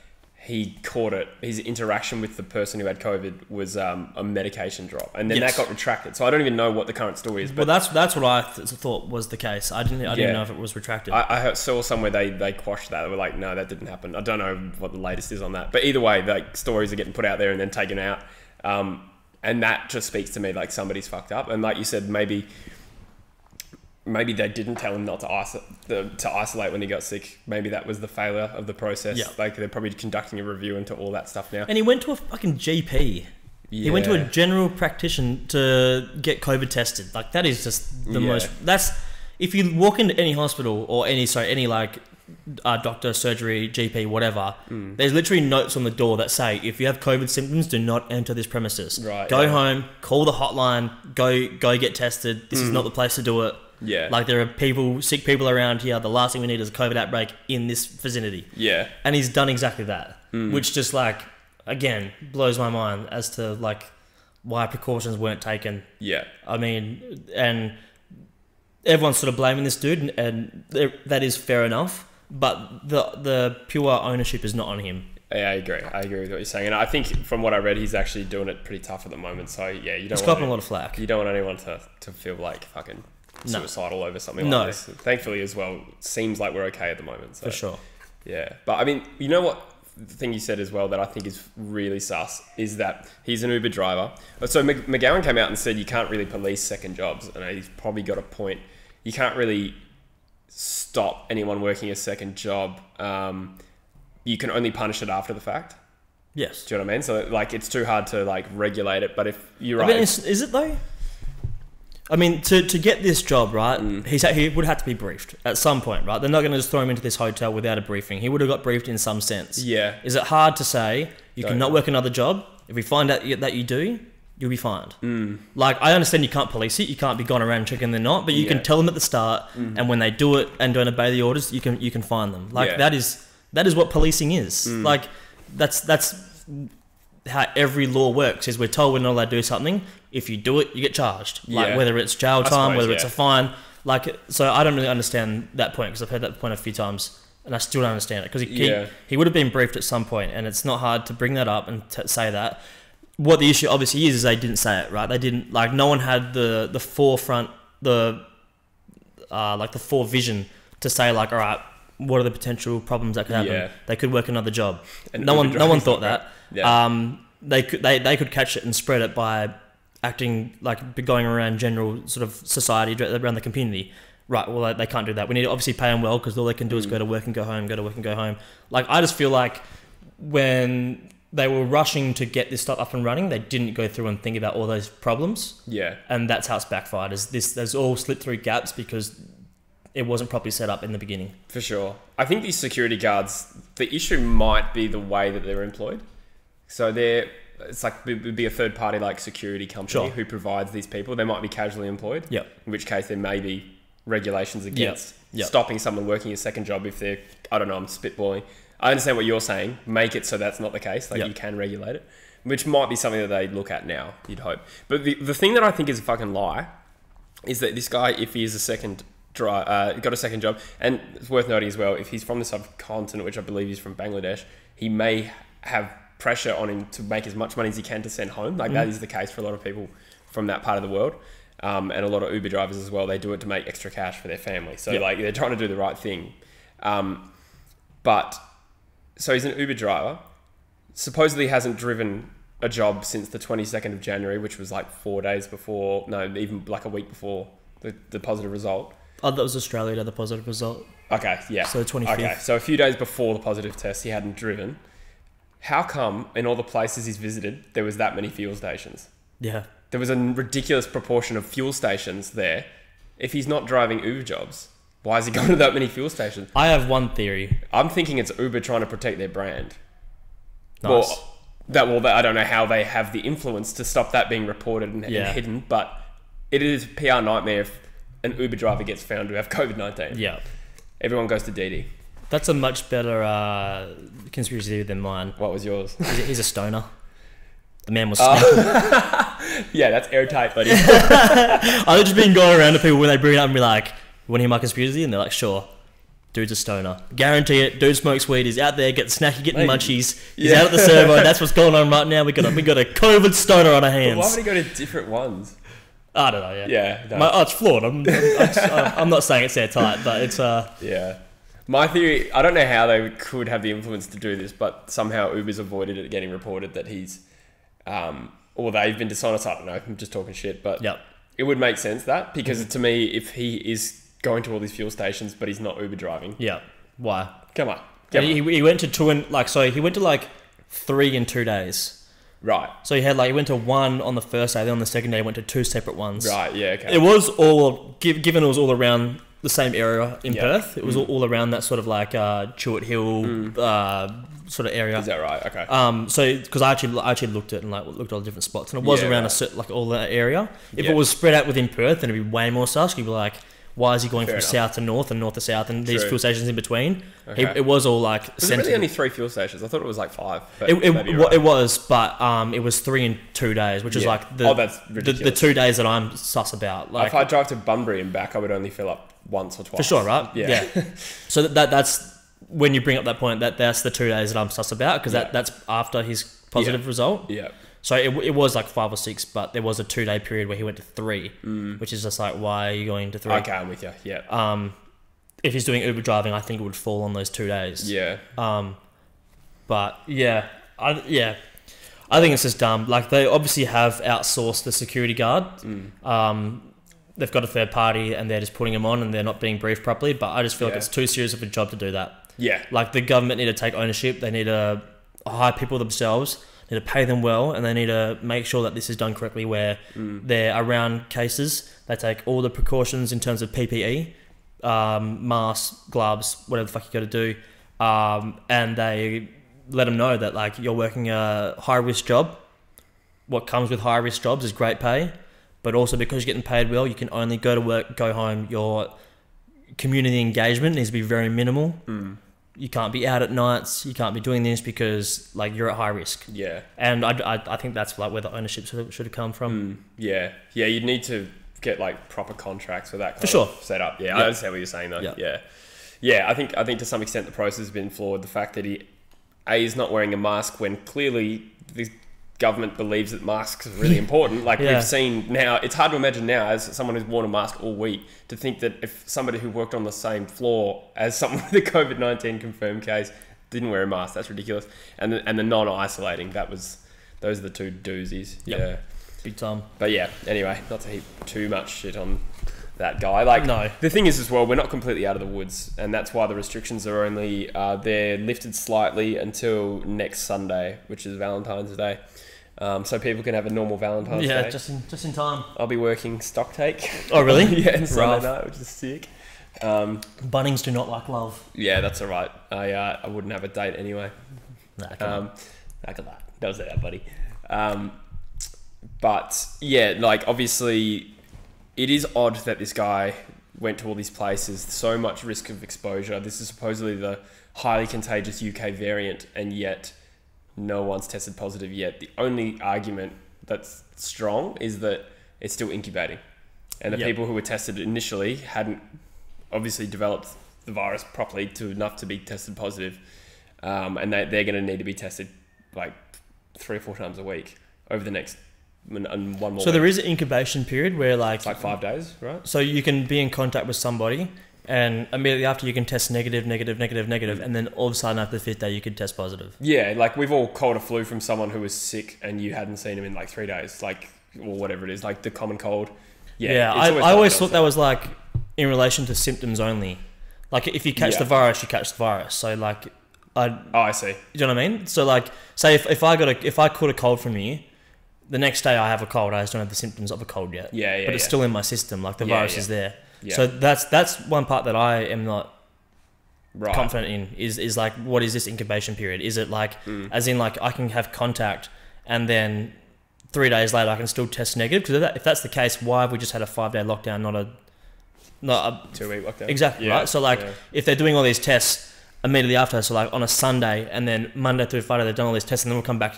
he caught it. His interaction with the person who had COVID was um, a medication drop, and then Yes. that got retracted. So I don't even know what the current story is. Well, But that's that's what I th- thought was the case. I didn't I didn't know if it was retracted. I, I saw somewhere they they quashed that. They were like, no, that didn't happen. I don't know what the latest is on that. But either way, like stories are getting put out there and then taken out. Um, and that just speaks to me like somebody's fucked up. And like you said, maybe maybe they didn't tell him not to isolate the, to isolate when he got sick. Maybe that was the failure of the process. Yeah. Like they're probably conducting a review into all that stuff now. and he went to a fucking GP. He went to a general practitioner to get COVID tested. Like that is just the Yeah. most. That's if you walk into any hospital or any sorry any like uh, doctor, surgery, GP, whatever. Hmm. There's literally notes on the door that say if you have COVID symptoms, do not enter this premises. Right, Go yeah. home, call the hotline, go go get tested. This is not the place to do it. Yeah. Like there are people, sick people around here. The last thing we need is a COVID outbreak in this vicinity Yeah. and he's done exactly that, Hmm. which just like again blows my mind as to like why precautions weren't taken. Yeah. I mean, and everyone's sort of blaming this dude, and, and that is fair enough. But the the pure ownership is not on him. Yeah, I agree. I agree with what you're saying, and I think from what I read, he's actually doing it pretty tough at the moment. So yeah, you don't. He's want copping to- a lot of flack. You don't want anyone to, to feel like fucking No. suicidal over something No. like this. Thankfully, as well, seems like we're okay at the moment. So, For sure. Yeah, but I mean, you know what? The thing you said as well that I think is really sus is that he's an Uber driver. So McGowan came out and said you can't really police second jobs, and he's probably got a point. You can't really stop anyone working a second job. Um, you can only punish it after the fact. Yes. Do you know what I mean? So like, it's too hard to like regulate it. But if you're I right, mean, is, is it though? I mean, to, to get this job, right, Mm. he's, he would have to be briefed at some point, right? They're not going to just throw him into this hotel without a briefing. He would have got briefed in some sense. yeah, Is it hard to say you Don't cannot work another job? If we find out that you do, you'll be fined. Mm. Like I understand you can't police it, you can't be gone around checking they're not, but you Yeah. Mm. can tell them at the start, and when they do it and don't obey the orders, you can you can fine them. Like Yeah. Mm. that is that is what policing is. Like that's that's how every law works. Is we're told we're not allowed to do something. If you do it, you get charged. Like Yeah. whether it's jail time, suppose, whether it's a fine. Like so, I don't really understand that point because I've heard that point a few times. And I still don't understand it because he, Yeah. he, he would have been briefed at some point, and it's not hard to bring that up and t- say that. What the issue obviously is is they didn't say it right. They didn't like no one had the the forefront the uh, like the forevision to say like all right, what are the potential problems that could happen? Yeah. They could work another job. And no one no one thought that. Yeah. Um, they could they, they could catch it and spread it by acting like going around general sort of society around the community. Right. Well, they, can't do that. We need to obviously pay them well because all they can do is Mm. go to work and go home, go to work and go home. Like I just feel like when they were rushing to get this stuff up and running, they didn't go through and think about all those problems, yeah. and that's how it's backfired. Is this? There's all slipped through gaps because it wasn't properly set up in the beginning. For sure. I think these security guards, the issue might be the way that they're employed. So they're, it's like, it would be a third party like security company Sure. who provides these people. They might be casually employed. Yep. In which case there may be regulations against Yep. stopping someone working a second job if they're, I don't know, I'm spitballing. I understand what you're saying. Make it so that's not the case. Like Yep. you can regulate it, which might be something that they look at now, you'd hope. But the, the thing that I think is a fucking lie is that this guy, if he is a second dri uh, got a second job, and it's worth noting as well, if he's from the subcontinent, which I believe he's from Bangladesh, he may have pressure on him to make as much money as he can to send home. Like that is the case for a lot of people from that part of the world. Um, and a lot of Uber drivers as well, they do it to make extra cash for their family. So Yep. like they're trying to do the right thing. Um, but so he's an Uber driver. Supposedly hasn't driven a job since the 22nd of January, which was like four days before, no, even like a week before the, the positive result. Oh, that was Australia the positive result. Okay, yeah. So 25th. Okay, so a few days before the positive test, he hadn't driven. How come in all the places he's visited, there was that many fuel stations? Yeah. there was a ridiculous proportion of fuel stations there. If he's not driving Uber jobs, why is he going to that many fuel stations? I have one theory. I'm thinking it's Uber trying to protect their brand. Nice. Well, that well, I don't know how they have the influence to stop that being reported and, and hidden, but it is a PR nightmare if an Uber driver gets found to have COVID nineteen. yeah. Everyone goes to Didi. That's a much better uh, conspiracy theory than mine. What was yours? He's a, he's a stoner. The man was. Stoned. yeah, that's airtight, buddy. I've just been going around to people when they bring it up and be like, "You want to hear my conspiracy?" And they're like, "Sure." Dude's a stoner. Guarantee it. Dude smokes weed. He's out there getting snacky, getting munchies. He's yeah. out at the servo. That's what's going on right now. We got a, we got a COVID stoner on our hands. Why hands. would he go to different ones? I don't know. Yeah. Yeah, no. My, oh, it's flawed. I'm, I'm, I'm not saying it's airtight, but it's uh. Yeah. My theory, I don't know how they could have the influence to do this, but somehow Uber's avoided it getting reported that he's, um, or they've been dishonest. I don't know. I'm just talking shit, but Yep. it would make sense that because to me, if he is going to all these fuel stations but he's not Uber driving, Yeah. Why? come on, come he, on. he went to two and like so he went to like three in two days. right, So he had like he went to one on the first day, then on the second day he went to two separate ones. right, yeah, okay, It was all giv- given it was all around the same area in Yeah. Perth. It was all, all around that sort of like uh, Chewett Hill uh, sort of area. is that right? Okay, Um, so because I actually I actually looked at and like looked at all the different spots, and it was Yeah, around a certain like all that area. If Yeah. it was spread out within Perth, then it'd be way more sus. You'd be like, why is he going Fair from enough. south to north and north to south, and these True. fuel stations in between? He- it was all like was it really only three fuel stations? I thought it was like five. It, it, maybe right. it was, but um, it was three in two days, which is like the, Oh, that's the, the two days that I'm sus about. Like if I drive to Bunbury and back, I would only fill up once or twice. for sure, right? Yeah. so that, that that's when you bring up that point. That that's the two days that I'm sus about because Yeah. that that's after his positive result. Yeah. So it, it was like five or six, but there was a two day period where he went to three, which is just like why are you going to three? Mm. Okay, I'm with you. Yeah. Um, if he's doing Uber driving, I think it would fall on those two days. yeah. Um, but yeah, I yeah, I think it's just dumb. Like they obviously have outsourced the security guard. Mm. Um, they've got a third party and they're just putting him on and they're not being briefed properly. But I just feel like it's too serious of a job to do that. Yeah. Like the government need to take ownership. They need to hire people themselves. Need to pay them well, and they need to make sure that this is done correctly. Where Mm. they're around cases, they take all the precautions in terms of PPE, um, masks, gloves, whatever the fuck you got to do, um, and they let them know that like you're working a high risk job. What comes with high risk jobs is great pay, but also because you're getting paid well, you can only go to work, go home. Your community engagement needs to be very minimal. Mm. You can't be out at nights. You can't be doing this because like you're at high risk. Yeah. And I, I, I think that's like where the ownership should have, should have come from. Mm, yeah, yeah, you'd need to get like proper contracts for that kind For sure. of setup. Yeah, Yeah. I understand what you're saying though. Yeah. Yeah. yeah, I think I think to some extent the process has been flawed. The fact that he a is not wearing a mask when clearly the government believes that masks are really important. Like Yeah. we've seen now, it's hard to imagine now as someone who's worn a mask all week to think that if somebody who worked on the same floor as someone with a COVID nineteen confirmed case didn't wear a mask, that's ridiculous. And the, and the non isolating, that was those are the two doozies. Yep. Yeah. Big time. But yeah, anyway, not to heap too much shit on that guy. Like, No. the thing is as well, we're not completely out of the woods, and that's why the restrictions are only uh, they're lifted slightly until next Sunday, which is Valentine's Day. Um, so people can have a normal Valentine's yeah, Day. Yeah, just in just in time. I'll be working stock take. Oh really? yeah, and Sunday night, which is sick. Um, Bunnings do not like love. yeah, that's all right. I uh, I wouldn't have a date anyway. Nah, come on. Um, at that. That was that, buddy. Um, but yeah, like obviously, it is odd that this guy went to all these places. So much risk of exposure. This is supposedly the highly contagious UK variant, and yet no one's tested positive yet. The only argument that's strong is that it's still incubating, and the Yep. people who were tested initially hadn't obviously developed the virus properly to enough to be tested positive, um, and they, they're going to need to be tested like three or four times a week over the next and- one more. So week. there is an incubation period where like, it's like five days, right? so you can be in contact with somebody, and immediately after you can test negative, negative, negative, negative, mm. and then all of a sudden after the fifth day you could test positive. Yeah, like we've all caught a flu from someone who was sick and you hadn't seen him in like three days, like or whatever it is, like the common cold. Yeah, Yeah, I, I always thought that was like in relation to symptoms only. Like if you catch Yeah. the virus, you catch the virus. So like, I Oh, I see. you know what I mean? So like, say if, if I got a if I caught a cold from you, the next day I have a cold. I just don't have the symptoms of a cold yet. Yeah, yeah, But it's yeah. still in my system. Like the virus is there. Yeah. So that's that's one part that I am not right. confident in. Is is like what is this incubation period? Is it like Mm. as in like I can have contact and then three days later I can still test negative? Because if, that, if that's the case, why have we just had a five day lockdown, not a not a Two week lockdown. Exactly Yeah, right. So like, yeah. if they're doing all these tests immediately after, so like on a Sunday, and then Monday through Friday they've done all these tests, and then we'll come back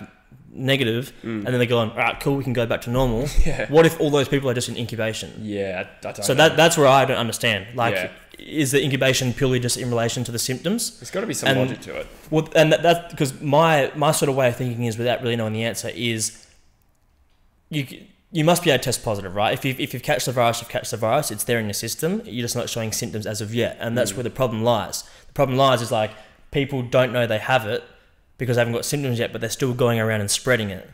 negative, and then they go on. all right, cool, we can go back to normal. Mm. Yeah. What if all those people are just in incubation? Yeah, I, So know. that that's where I don't understand. Like, Yeah. is the incubation purely just in relation to the symptoms? There's got to be some and- logic to it. Well, and that, because my my sort of way of thinking is, without really knowing the answer, is you you must be able to test positive, right? If you if you've catched the virus, you've catched the virus. It's there in your system. You're just not showing symptoms as of yet, and that's where the problem lies. The problem lies is like people don't know they have it because they haven't got symptoms yet, but they're still going around and spreading it.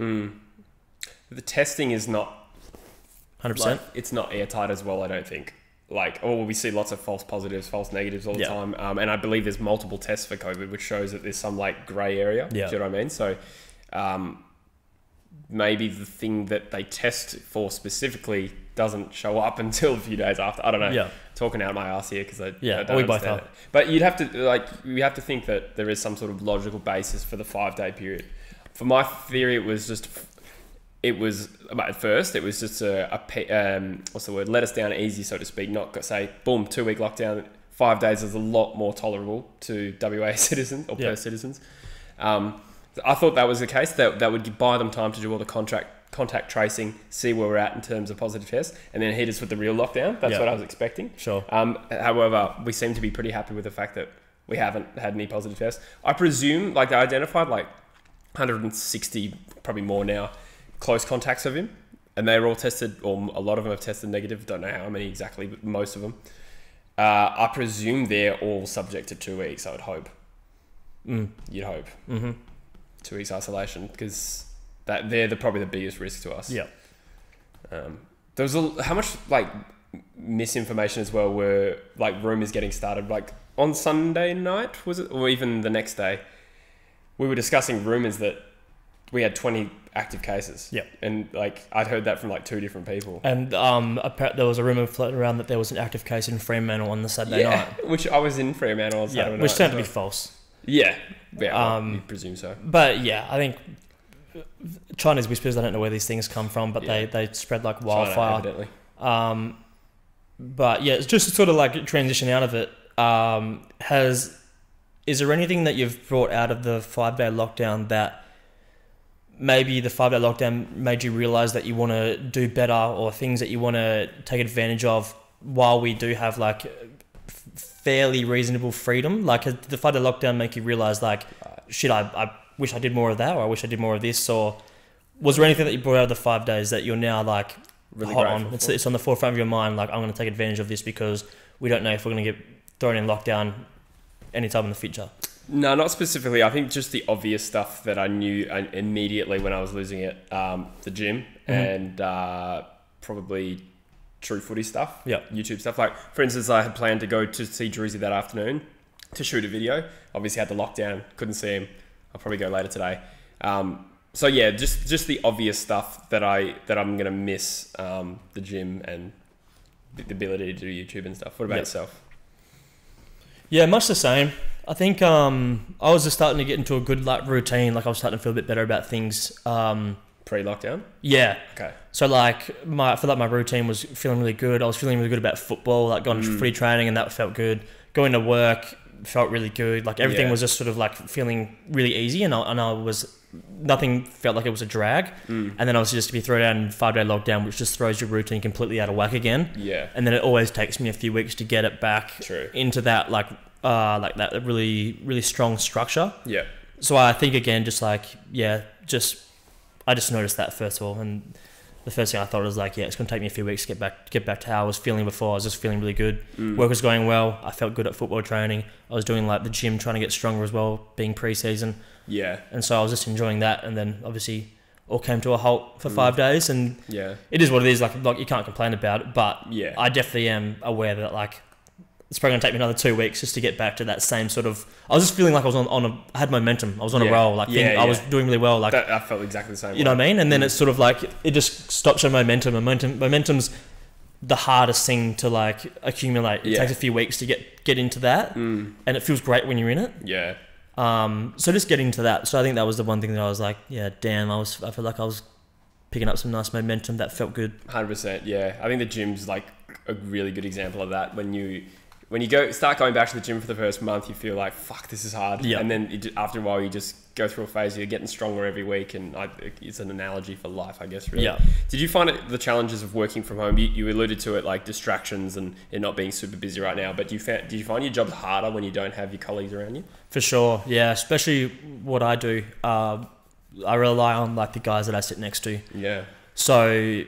The testing is not Hundred like, percent. it's not airtight as well. I don't think. Like, oh, we see lots of false positives, false negatives all the Yeah. time, um, and I believe there's multiple tests for COVID, which shows that there's some like grey area. Yeah. Do you know what I mean? So, um, maybe the thing that they test for specifically doesn't show up until a few days after. I don't know. Yeah. Talking out my ass here because I Yeah, I don't we both understand are. it. But you'd have to like you have to think that there is some sort of logical basis for the five day period. For my theory, it was just it was at first it was just a, a um, what's the word let us down easy so to speak not say boom two week lockdown five days is a lot more tolerable to WA citizens or Yeah. Perth citizens um, I thought that was the case that that would buy them time to do all the contract contact tracing see where we're at in terms of positive tests and then hit us with the real lockdown that's Yeah. what I was expecting Sure. um, however we seem to be pretty happy with the fact that we haven't had any positive tests I presume like they identified like 160 probably more now close contacts of him and they're all tested or a lot of them have tested negative don't know how many exactly but most of them uh, i presume they're all subject to two weeks i would hope Mm. you'd hope Mm-hmm. two weeks isolation because that they're the, probably the biggest risk to us Yeah. um, there was a, how much like misinformation as well were like rumors getting started like on Sunday night was it or even the next day we were discussing rumors that we had 20 active cases Yep. and like I'd heard that from like two different people And um, there was a rumor floating around that there was an active case in Fremantle on the Saturday yeah night. which I was in Fremantle on Saturday Yeah, Saturday which night turned to be false. yeah yeah well, Um, you presume so But yeah, I think Chinese whispers. I don't know where these things come from, but Yeah. they they spread like China, wildfire. evidently Um, but yeah, it's just to sort of like transition out of it. Um, has is there anything that you've brought out of the five day lockdown that maybe the five day lockdown made you realize that you want to do better or things that you want to take advantage of while we do have like fairly reasonable freedom? Like, did the five day lockdown make you realize like, shit, I, I wish I did more of that, or I wish I did more of this, or was there anything that you brought out of the five days that you're now like really hot on. It's, it's on the forefront of your mind. Like I'm going to take advantage of this because we don't know if we're going to get thrown in lockdown anytime in the future. No, not specifically. I think just the obvious stuff that I knew uh, immediately when I was losing it. Um, the gym Mm-hmm. and uh, probably true footy stuff. Yeah. YouTube stuff. Like, for instance, I had planned to go to see Druzy that afternoon to shoot a video. Obviously, had the lockdown, couldn't see him. I'll probably go later today. Um, so yeah, just just the obvious stuff that I that I'm gonna miss. Um, the gym and the the ability to do YouTube and stuff. What about Yep. yourself? Yeah, much the same. I think um, I was just starting to get into a good like routine. Like I was starting to feel a bit better about things. Um, Pre-lockdown. yeah. Okay. So like my I feel like my routine was feeling really good. I was feeling really good about football, like going to footy training and that felt good. Going to work felt really good. Like everything Yeah. was just sort of like feeling really easy and I, and I was nothing felt like it was a drag. Mm. And then obviously just to be thrown out in five day lockdown, which just throws your routine completely out of whack again. Yeah. And then it always takes me a few weeks to get it back True. into that like uh like that really really strong structure. Yeah. So I think again, just like yeah, just I just noticed that first of all, and the first thing I thought was like, yeah, it's gonna take me a few weeks to get back get back to how I was feeling before. I was just feeling really good. Mm. Work was going well. I felt good at football training. I was doing like the gym, trying to get stronger as well, being preseason, Yeah. and so I was just enjoying that. And then obviously all came to a halt for Mm. five days, and Yeah. it is what it is. Like like you can't complain about it, but Yeah. I definitely am aware that like it's probably gonna take me another two weeks just to get back to that same sort of. I was just feeling like I was on, on a I had momentum. I was on a roll. Like Yeah, think- I was doing really well. Like That, I felt exactly the same. you know what I mean? And then it's sort of like it just stops your momentum. Momentum momentum's the hardest thing to like accumulate. It Yeah. takes a few weeks to get get into that, Mm, and it feels great when you're in it. yeah. Um, so just getting to that. So I think that was the one thing that I was like, yeah, damn. I was I feel like I was picking up some nice momentum that felt good. Hundred percent, yeah. I think the gym's like a really good example of that. When you when you go start going back to the gym for the first month, you feel like fuck, this is hard. Yeah. And then ju- after a while, you just go through a phase. You're getting stronger every week, and I, it's an analogy for life, I guess. Really. Yeah. Did you find it the challenges of working from home? You, you alluded to it, like distractions and it not being super busy right now. But do you do you find your job harder when you don't have your colleagues around you? For sure, yeah. Especially what I do, uh, I rely on like the guys that I sit next to. Yeah. So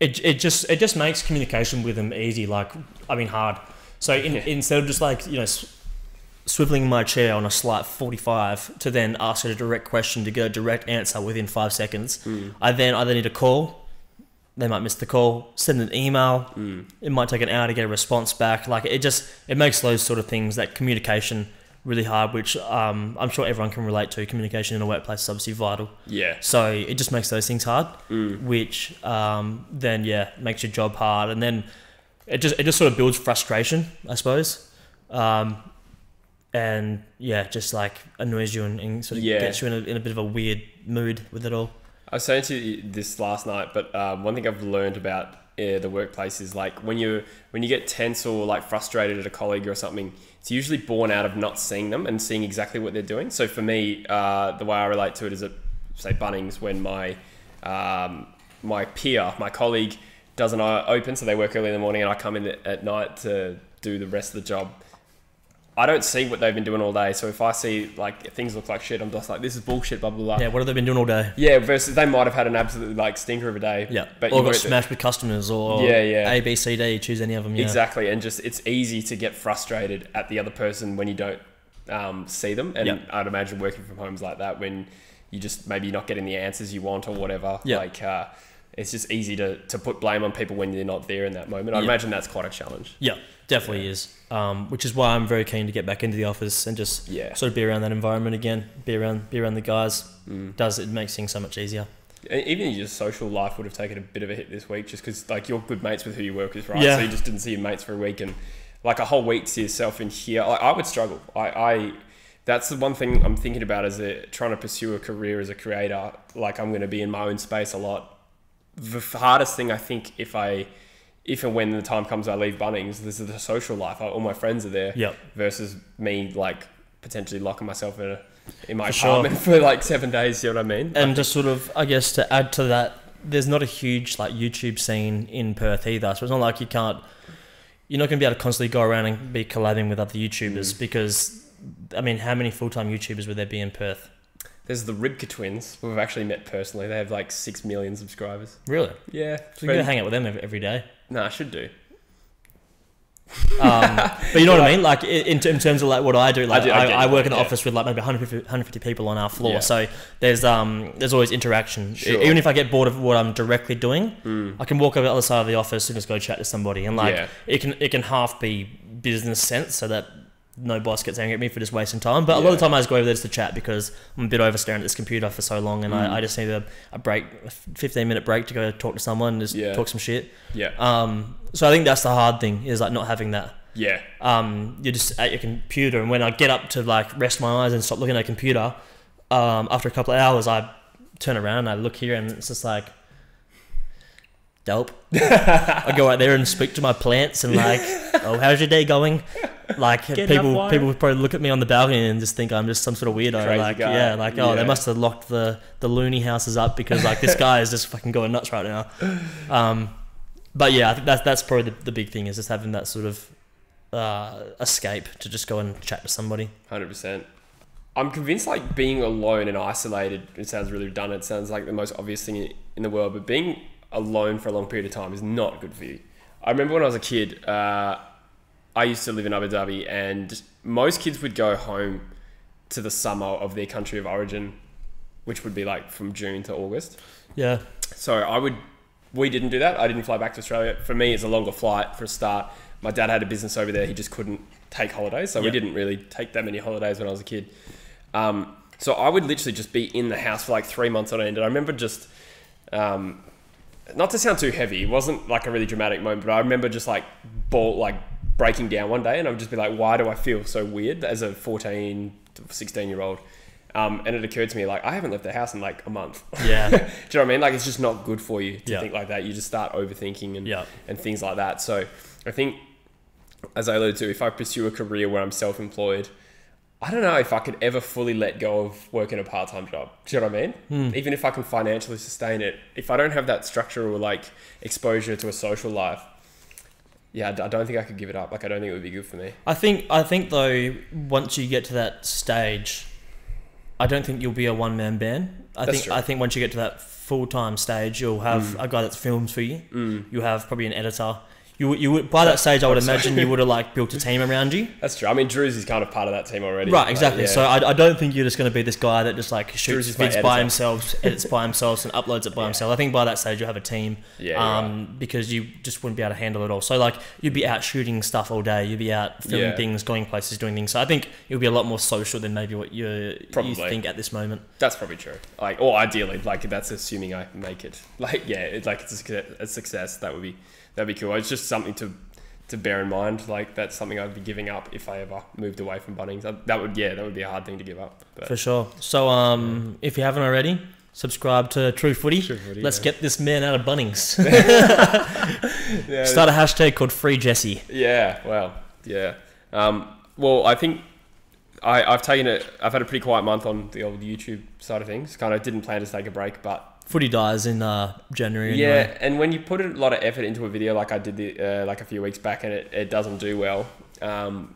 it, it just it just makes communication with them easy. Like I mean hard. So in, Yeah. instead of just like you know swiveling my chair on a slight forty five to then ask a direct question to get a direct answer within five seconds, Mm. I then either need a call. They might miss the call. Send an email. Mm. It might take an hour to get a response back. Like it just it makes those sort of things that communication really hard, which um, I'm sure everyone can relate to. Communication in a workplace is obviously vital. Yeah. So it just makes those things hard, Mm. which um, then yeah makes your job hard, and then it just it just sort of builds frustration, I suppose, um, and yeah, just like annoys you and, and sort of Yeah. gets you in a, in a bit of a weird mood with it all. I was saying to you this last night, but um, one thing I've learned about uh, the workplace is like when you when you get tense or like frustrated at a colleague or something, it's usually born out of not seeing them and seeing exactly what they're doing. So for me, uh, the way I relate to it is at say Bunnings when my um, my peer, my colleague, doesn't open, so they work early in the morning, and I come in at night to do the rest of the job. I don't see what they've been doing all day, so if I see like things look like shit, I'm just like, this is bullshit, blah blah blah. Yeah, what have they been doing all day? Yeah, versus they might have had an absolutely like stinker of a day. Yeah, but or got smashed with customers, or Yeah, yeah. A, B, C, D. Choose any of them. Yeah. Exactly, and just it's easy to get frustrated at the other person when you don't um, see them. And Yeah. I'd imagine working from home's like that when you just maybe not getting the answers you want or whatever. Yeah. Like uh, it's just easy to, to put blame on people when you're not there in that moment. I Yeah. imagine that's quite a challenge. Yeah, definitely is. Um, which is why I'm very keen to get back into the office and just Yeah. sort of be around that environment again, be around be around the guys. Mm. Does it makes things so much easier? Even your social life would have taken a bit of a hit this week just because like you're good mates with who you work with, right? Yeah. So you just didn't see your mates for a week and like a whole week to yourself in here. Like, I would struggle. I, I that's the one thing I'm thinking about as a trying to pursue a career as a creator. Like I'm going to be in my own space a lot. The hardest thing I think if I if and when the time comes I leave Bunnings, this is the social life. All my friends are there Yep. versus me like potentially locking myself in a in my For sure. apartment for like seven days. You know what I mean? And just sort of, I guess, to add to that, there's not a huge like YouTube scene in Perth either. So it's not like you can't. You're not going to be able to constantly go around and be collabing with other YouTubers Mm. because, I mean, how many full time YouTubers would there be in Perth? There's the Rybka twins, who I've actually met personally. They have like six million subscribers. Really? Yeah, So you go hang out with them every, every day. No, I should do. Um, but you know what I mean? Like in, in terms of like what I do, like do- I I, I, work in an yeah. office with like maybe 150, 150 people on our floor. Yeah. So there's um there's always interaction. Sure. Even if I get bored of what I'm directly doing, Mm. I can walk over the other side of the office and just go chat to somebody. And like Yeah. it can it can half be business sense so that no boss gets angry at me for just wasting time. But a lot of the time I just go over there just to chat because I'm a bit over staring at this computer for so long and Mm. I, I just need a, a break, a 15 minute break to go talk to someone and just Yeah. talk some shit. Yeah, Um, so I think that's the hard thing is like not having that yeah, um, you're just at your computer, and when I get up to like rest my eyes and stop looking at a computer, um, after a couple of hours, I turn around and I look here, and it's just like dope. I go out there and speak to my plants and like, oh, how's your day going? Like Getting people, people would probably look at me on the balcony and just think I'm just some sort of weirdo. Crazy like, guy. yeah, like oh, Yeah. they must have locked the the loony houses up because like this guy is just fucking going nuts right now. Um, but yeah, I think that's that's probably the, the big thing is just having that sort of uh, escape to just go and chat to somebody. hundred percent. I'm convinced like being alone and isolated. It sounds really redundant. It sounds like the most obvious thing in- in the world, but being alone for a long period of time is not good for you. I remember when I was a kid. Uh, I used to live in Abu Dhabi, and most kids would go home to the summer of their country of origin, which would be like from June to August. Yeah, So I would we didn't do that. I didn't fly back to Australia. For me, it's a longer flight for a start. My dad had a business over there. He just couldn't take holidays, so we didn't really take that many holidays when I was a kid. Um, so I would literally just be in the house for like three months on end. And I remember just, um, not to sound too heavy, it wasn't like a really dramatic moment, but I remember just like ball, like breaking down one day and I would just be like, why do I feel so weird as a 14, 16 year old? Um, and it occurred to me like, I haven't left the house in like a month. Yeah. do you know what I mean? Like it's just not good for you to Yeah. think like that. You just start overthinking and, Yeah. and things like that. So I think, as I alluded to, if I pursue a career where I'm self employed, I don't know if I could ever fully let go of working a part time job. Do you know what I mean? Hmm. Even if I can financially sustain it, if I don't have that structure or like exposure to a social life, yeah, I don't think I could give it up. Like, I don't think it would be good for me. I think I think though once you get to that stage, I don't think you'll be a one man band. I That's think true. I think once you get to that full time stage, you'll have a guy that films for you. Mm. You have probably an editor. You you would by that stage, I would imagine you would have like built a team around you. That's true. I mean, Drew's is kind of part of that team already. Right, exactly. yeah. So I, I don't think you're just going to be this guy that just like shoots is my vids by himself, edits by himself, and uploads it by Yeah. himself. I think by that stage you'll have a team, Yeah, um, because you just wouldn't be able to handle it all. So like you'd be out shooting stuff all day, you'd be out filming Yeah. things, going places, doing things. So I think you'll be a lot more social than maybe what you you Probably. think at this moment. That's probably true. Like, or ideally, like that's assuming I make it. Like, yeah, it's like it's a a success. That would be that'd be cool. It's just something to to bear in mind. Like that's something I'd be giving up if I ever moved away from Bunnings. That- would yeah, that would be a hard thing to give up. But For sure. So um, if you haven't already, subscribe to True Footy. True Footy, Let's yeah. get this man out of Bunnings. yeah, Start a hashtag called Free Jesse. Yeah, well, yeah. Um, well, I think I, I've taken it. I've had a pretty quiet month on the old YouTube side of things. Kind of didn't plan to take a break, but Footy dies in uh, January. yeah. Anyway. And when you put a lot of effort into a video, like I did the, uh, like a few weeks back, and it, it doesn't do well, um,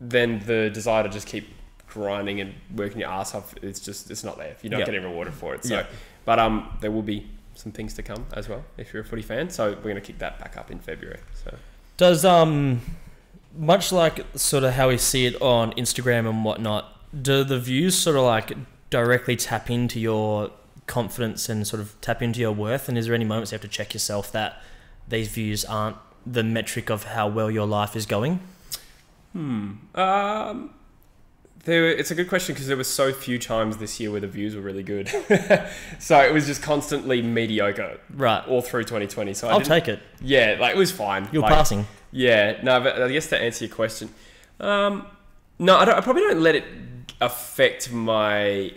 then the desire to just keep grinding and working your ass off, it's just it's not there. You're not Yeah. getting rewarded for it. So, Yeah. but um, there will be some things to come as well if you're a footy fan. So we're gonna kick that back up in February. So. Does um, much like sort of how we see it on Instagram and whatnot, do the views sort of like directly tap into your confidence and sort of tap into your worth? And is there any moments you have to check yourself that these views aren't the metric of how well your life is going? Hmm. Um, there, it's a good question because there were so few times this year where the views were really good. so it was just constantly mediocre Right. all through 2020. So I I'll take it. Yeah, like it was fine. You're like, passing. Yeah, no, but I guess to answer your question, um, no, I, don't, I probably don't let it affect my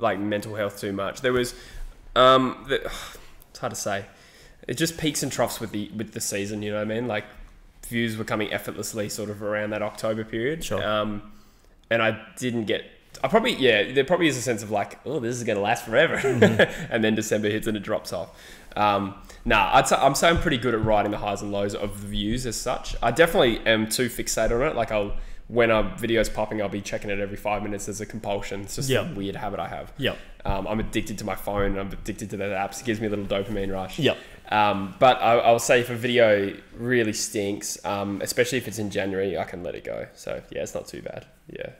like mental health too much. There was, um, the, it's hard to say. It just peaks and troughs with the with the season. You know what I mean? Like views were coming effortlessly, sort of around that October period. Sure. Um, and I didn't get. I probably yeah. There probably is a sense of like, oh, this is gonna last forever, and then December hits and it drops off. Um, nah, I'd say, I'm saying I'm pretty good at riding the highs and lows of the views as such. I definitely am too fixated on it. Like I'll when a video's popping, I'll be checking it every five minutes as a compulsion. It's just Yeah. a weird habit I have. Yep. Um, I'm addicted to my phone. I'm addicted to the apps. It gives me a little dopamine rush. Yeah. Um, but I, I'll say if a video really stinks, um, especially if it's in January, I can let it go. So yeah, it's not too bad. Yeah.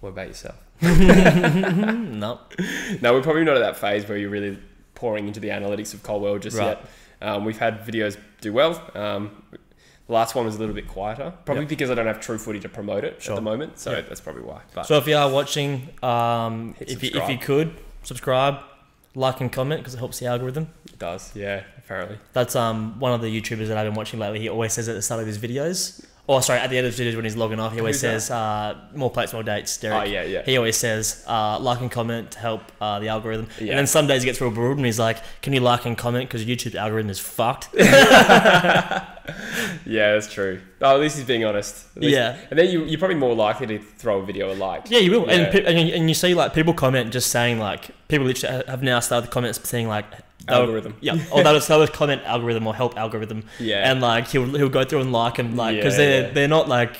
What about yourself? no. No, we're probably not at that phase where you're really pouring into the analytics of Coulworld just Right. yet. Um, we've had videos do well. Um, the last one was a little bit quieter, probably Yep. because I don't have True Footy to promote it Sure. at the moment. So Yep. that's probably why. But So if you are watching, um, if you, if you could subscribe, like and comment because it helps the algorithm. it does, yeah, apparently. That's um one of the YouTubers that I've been watching lately. He always says at the start of his videos, or sorry, at the end of his videos when he's logging off, he always Who's says, uh, "More plates, more dates." Derek. Oh yeah, yeah. He always says, uh, like and comment to help uh, the algorithm. Yeah. And then some days he gets real brutal and he's like, can you like and comment because YouTube's algorithm is fucked? Yeah, that's true. Oh, at least he's being honest. At least- Yeah. And then you, you're probably more likely to throw a video a like. yeah, you will. Yeah. And, and, you- and you see like people comment just saying like, people literally have now started the comments saying like, Algorithm. Yeah. Or they'll, they'll comment algorithm or help algorithm. Yeah. And like he'll, he'll go through and like and like, because Yeah, they're, yeah. they're not like,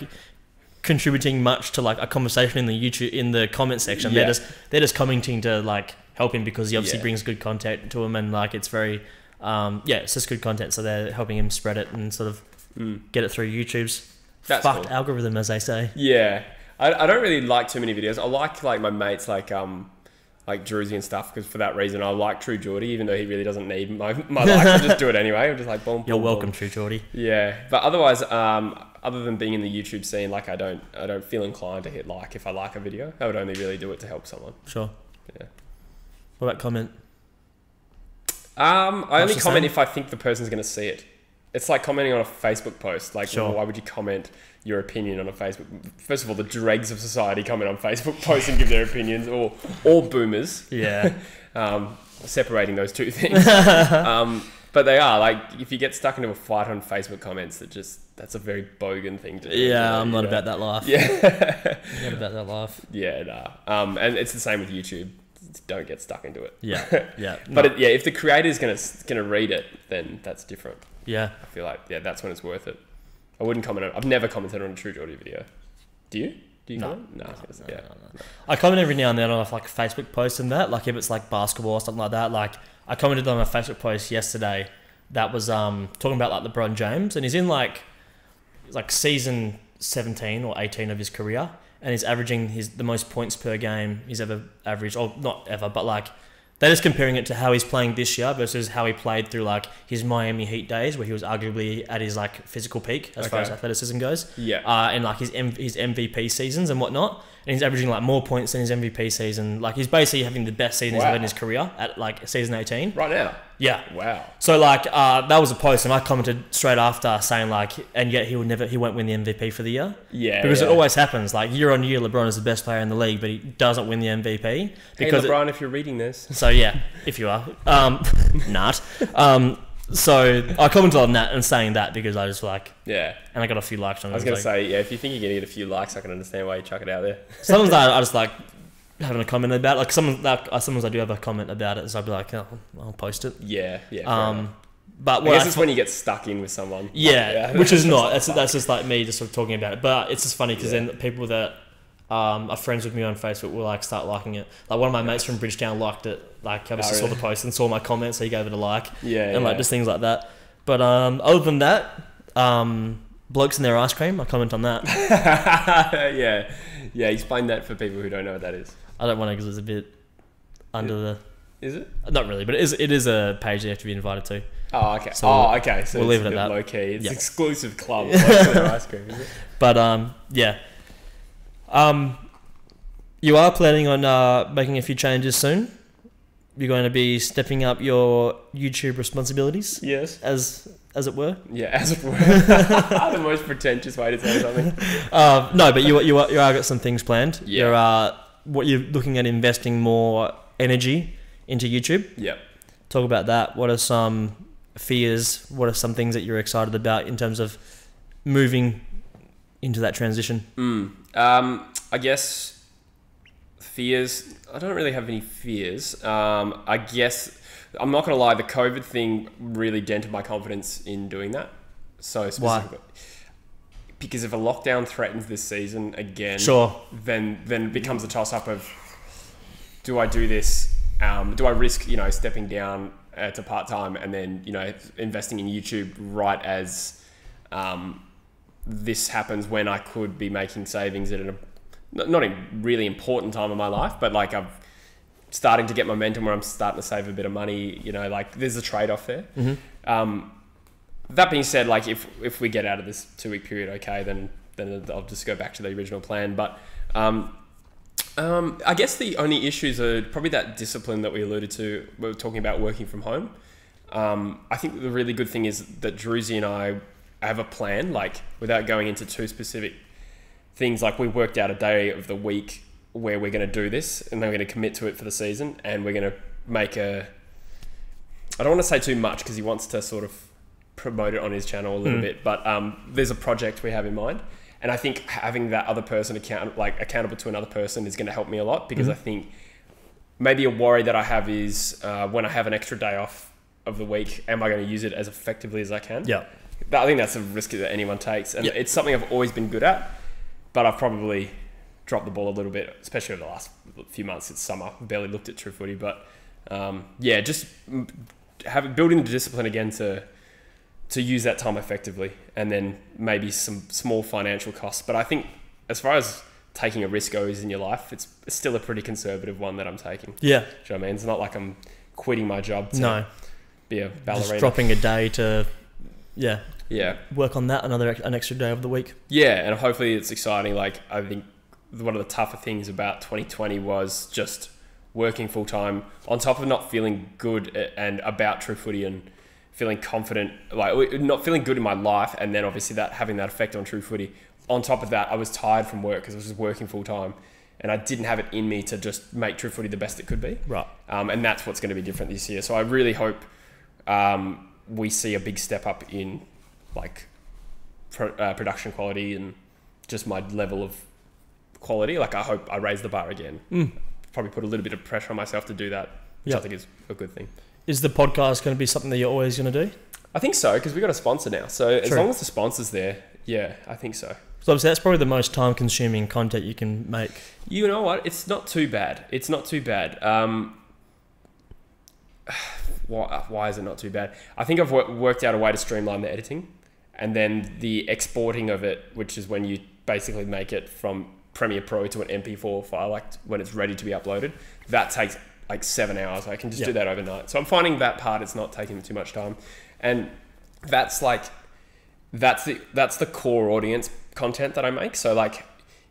contributing much to like a conversation in the YouTube in the comment section. Yeah. They're just they're just commenting to like help him because he obviously Yeah. brings good content to him and like it's very um, yeah it's just good content. So they're helping him spread it and sort of Mm. get it through YouTube's That's fucked cool. algorithm as they say. Yeah, I, I don't really like too many videos. I like like my mates like um like Druzy and stuff because for that reason I like True Geordie even though he really doesn't need my, my likes. I just do it anyway. I'm just like boom. You're welcome, boom. True Geordie. Yeah, but otherwise, um, other than being in the YouTube scene, like I don't I don't feel inclined to hit like if I like a video. I would only really do it to help someone. Sure. Yeah. What about comment? Um, I only comment same? if I think the person's going to see it. It's like commenting on a Facebook post. Like, Sure. why would you comment your opinion on a Facebook? First of all, the dregs of society comment on Facebook posts and give their opinions, or or boomers. Yeah. Um, separating those two things. um, but they are like if you get stuck into a fight on Facebook comments, that just that's a very bogan thing to do. yeah, I'm you not know? about that life. Yeah, I'm not about that life. yeah, nah. Um, and it's the same with YouTube. Don't get stuck into it. Yeah. Yeah. But it, yeah, if the creator's gonna gonna read it, then that's different. Yeah. I feel like yeah, that's when it's worth it. I wouldn't comment on. I've never commented on a True Geordie video. Do you? Do you No. comment? No. yeah. I comment every now and then on like Facebook posts and that. Like if it's like basketball or something like that. Like I commented on a Facebook post yesterday that was um talking about like LeBron James and he's in like like season seventeen or eighteen of his career and he's averaging his the most points per game he's ever averaged or not ever but like they're just comparing it to how he's playing this year versus how he played through like his Miami Heat days where he was arguably at his like physical peak as far as athleticism goes Yeah. uh, and like his M- his MVP seasons and whatnot. And he's averaging like more points than his MVP season. Like he's basically having the best season he's Wow. had in his career at like season eighteen. right now. Yeah. Wow. So like uh, that was a post, and I commented straight after saying like, and yet he would never, he won't win the MVP for the year Yeah. because yeah. it always happens. Like year on year, LeBron is the best player in the league, but he doesn't win the MVP Hey because it- LeBron, if you're reading this, so yeah, if you are, um, not. Um, so I commented on that and saying that because I just like, yeah. and I got a few likes on it. I was gonna like- say yeah. If you think you're gonna get a few likes, I can understand why you chuck it out there. Sometimes I, I just like having a comment about it. like some like uh, sometimes I do have a comment about it, so I'd be like, oh, I'll post it. Yeah. Yeah. Um, but I guess I it's when you get stuck in with someone. yeah, which is not. That's that's just like me just sort of talking about it. But it's just funny because Yeah. then people that um, are friends with me on Facebook will like start liking it. Like one of my mates from Bridgetown liked it. Like I just Oh, saw the post and saw my comment, so he gave it a like Yeah. and like just things like that. But um, other than that, um, blokes and their ice cream, I comment on that. yeah. Yeah. Explain that for people who don't know what that is. I don't want to because it's a bit under the. Is it? Not really, but it is, it is a page you have to be invited to. Oh, okay. So oh, okay. So we'll leave it at that. Low key. It's Yeah. exclusive club. Blokes and their ice cream. Is it? But um, yeah. Um, you are planning on uh, making a few changes soon. You're going to be stepping up your YouTube responsibilities, Yes. as as it were. Yeah, as it were. the most pretentious way to say something. Uh, no, but you you are, you are got some things planned. Yeah. You're uh, what you're looking at investing more energy into YouTube. Yep. Talk about that. What are some fears? What are some things that you're excited about in terms of moving into that transition? Mm. Um, I guess fears. I don't really have any fears. Um, I guess I'm not gonna lie. The COVID thing really dented my confidence in doing that. So specifically, because if a lockdown threatens this season again, Sure. then then it becomes a toss up of do I do this? Um, do I risk you know stepping down uh, to part time and then you know investing in YouTube right as um, this happens when I could be making savings at an not a really important time in my life, but like I'm starting to get momentum where I'm starting to save a bit of money. You know, like there's a trade off there. Um, that being said, like if if we get out of this two week period, okay, then then I'll just go back to the original plan. But um, um, I guess the only issues are probably that discipline that we alluded to. We were talking about working from home. Um, I think the really good thing is that Druzy and I have a plan, like without going into too specific things. Like we worked out a day of the week where we're going to do this, and then we're going to commit to it for the season, and we're going to make a. I don't want to say too much because he wants to sort of promote it on his channel a little Mm. bit, but um, there's a project we have in mind, and I think having that other person account like accountable to another person is going to help me a lot because Mhm. I think maybe a worry that I have is uh, when I have an extra day off of the week, am I going to use it as effectively as I can? Yeah. I think that's a risk that anyone takes, and Yeah. it's something I've always been good at, but I've probably dropped the ball a little bit, especially over the last few months. It's summer, barely looked at True Footy, but um, yeah, just having building the discipline again to to use that time effectively, and then maybe some small financial costs. But I think as far as taking a risk goes in your life, it's still a pretty conservative one that I'm taking. Yeah. Do you know what I mean? It's not like I'm quitting my job to No. be a Just ballerina. dropping a day to, yeah, Yeah. work on that another an extra day of the week. Yeah, and hopefully it's exciting. Like I think one of the tougher things about 2020 was just working full time on top of not feeling good and about True Footy and feeling confident, like not feeling good in my life, and then obviously that having that effect on True Footy. On top of that, I was tired from work because I was just working full time, and I didn't have it in me to just make True Footy the best it could be. Right. Um, and that's what's going to be different this year. So I really hope um, we see a big step up in like pro, uh, production quality and just my level of quality. Like I hope I raise the bar again. Mm. Probably put a little bit of pressure on myself to do that, which Yeah. I think is a good thing. Is the podcast going to be something that you're always going to do? I think so because we got a sponsor now. So as long as the sponsor's there, yeah, I think so. So obviously that's probably the most time consuming content you can make. You know what? It's not too bad. It's not too bad. Um, why, why is it not too bad? I think I've wor- worked out a way to streamline the editing and then the exporting of it, which is when you basically make it from Premiere Pro to an MP4 file, like when it's ready to be uploaded. That takes like seven hours. I can just Yeah. do that overnight. So I'm finding that part, it's not taking too much time. And that's like, that's the that's the core audience content that I make. So like,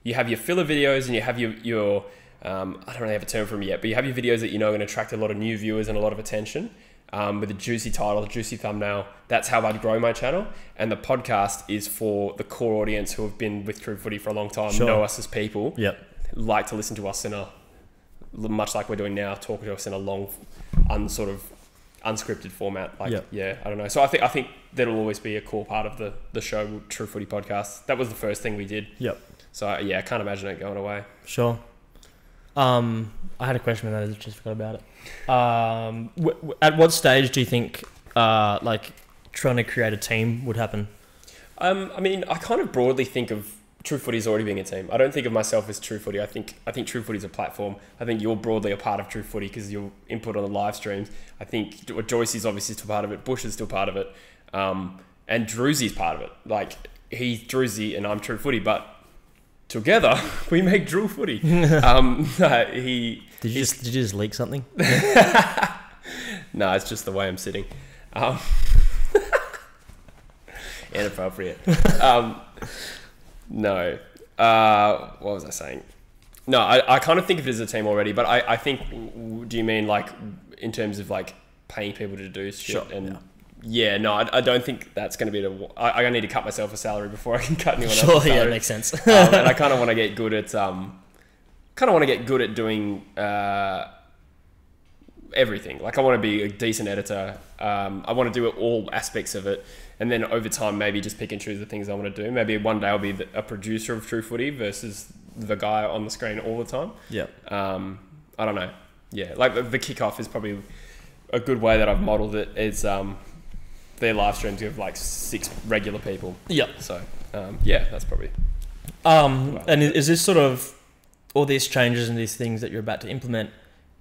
you have your filler videos and you have your your um, I don't really have a term for them yet, but you have your videos that you know are going to attract a lot of new viewers and a lot of attention. Um, with a juicy title, a juicy thumbnail. That's how I'd grow my channel. And the podcast is for the core audience who have been with True Footy for a long time, Sure. know us as people, Yep. like to listen to us in a much like we're doing now, talking to us in a long, unsort of unscripted format. Like, Yep. yeah, I don't know. So I think I think that'll always be a core part of the the show, True Footy podcast. That was the first thing we did. Yep. So yeah, I can't imagine it going away. Sure. Um, I had a question, but I just forgot about it. Um, w- w- at what stage do you think, uh, like, trying to create a team would happen? Um, I mean, I kind of broadly think of True Footy as already being a team. I don't think of myself as True Footy. I think I think True Footy is a platform. I think you're broadly a part of True Footy because your input on the live streams. I think Jo- Joyce is obviously still part of it. Bush is still part of it, um, and Drewsy's part of it. Like he's Drewsy and I'm True Footy, but together we make drill Footy. um, he Did you just did you just leak something? no, it's just the way I'm sitting. Um, inappropriate. um, no. Uh, what was I saying? No, I, I kind of think of it as a team already, but I, I think, do you mean like in terms of like paying people to do shit? Sure, and yeah. Yeah, no, I, I don't think that's going to be the. I, I need to cut myself a salary before I can cut anyone Sure, else's yeah, makes sense. um, and I kind of want to get good at um, kind of want to get good at doing uh, everything. Like I want to be a decent editor. Um, I want to do all aspects of it, and then over time, maybe just pick and choose the things I want to do. Maybe one day I'll be the, a producer of True Footy versus the guy on the screen all the time. Yeah. Um, I don't know. Yeah, like the, the kickoff is probably a good way that I've modelled it. Is um, their live streams give like six regular people. Yep. So um, yeah, that's probably Um, Well, and i- is this sort of all these changes and these things that you're about to implement?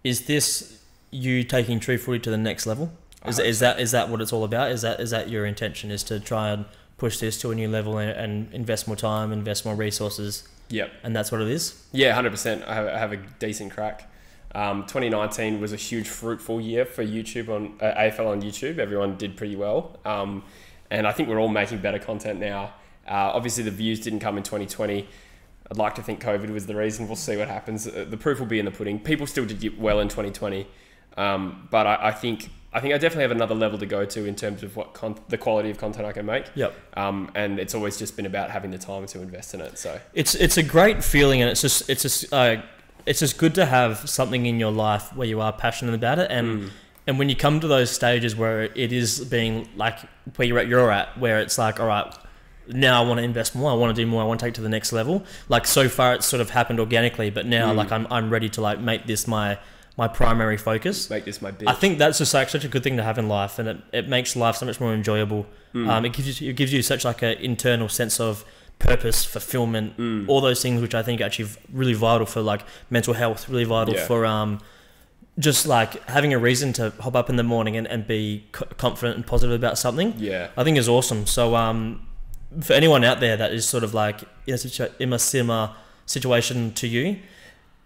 Is this you taking True Footy to the next level? Is, hope is that is that what it's all about? Is that is that your intention? Is to try and push this to a new level and, and invest more time, invest more resources, Yep. and that's what it is. Yeah, hundred percent. I have, I have a decent crack. Um, 2019 was a huge fruitful year for YouTube on uh, AFL on YouTube. Everyone did pretty well, um, and I think we're all making better content now. Uh, obviously, the views didn't come in 2020. I'd like to think COVID was the reason. We'll see what happens. Uh, The proof will be in the pudding. People still did well in 2020, um, but I, I think I think I definitely have another level to go to in terms of what the quality of content I can make. Yep. Um, and it's always just been about having the time to invest in it. So It's it's a great feeling, and it's just it's just uh, it's just good to have something in your life where you are passionate about it, and Mm. and when you come to those stages where it is being like where you're at, you're at, where it's like, all right, now I want to invest more, I want to do more, I want to take to the next level. Like so far, it's sort of happened organically, but now Mm. like I'm I'm ready to like make this my my primary focus. make this my bit. I think that's just like such a good thing to have in life, and it, it makes life so much more enjoyable. Mm. Um, it gives you it gives you such like an internal sense of purpose, fulfillment, Mm. all those things which I think are actually really vital for like mental health, really vital Yeah. for um, just like having a reason to hop up in the morning and, and be co- confident and positive about something. yeah. I think is awesome. So um, for anyone out there that is sort of like in a, situa- in a similar situation to you,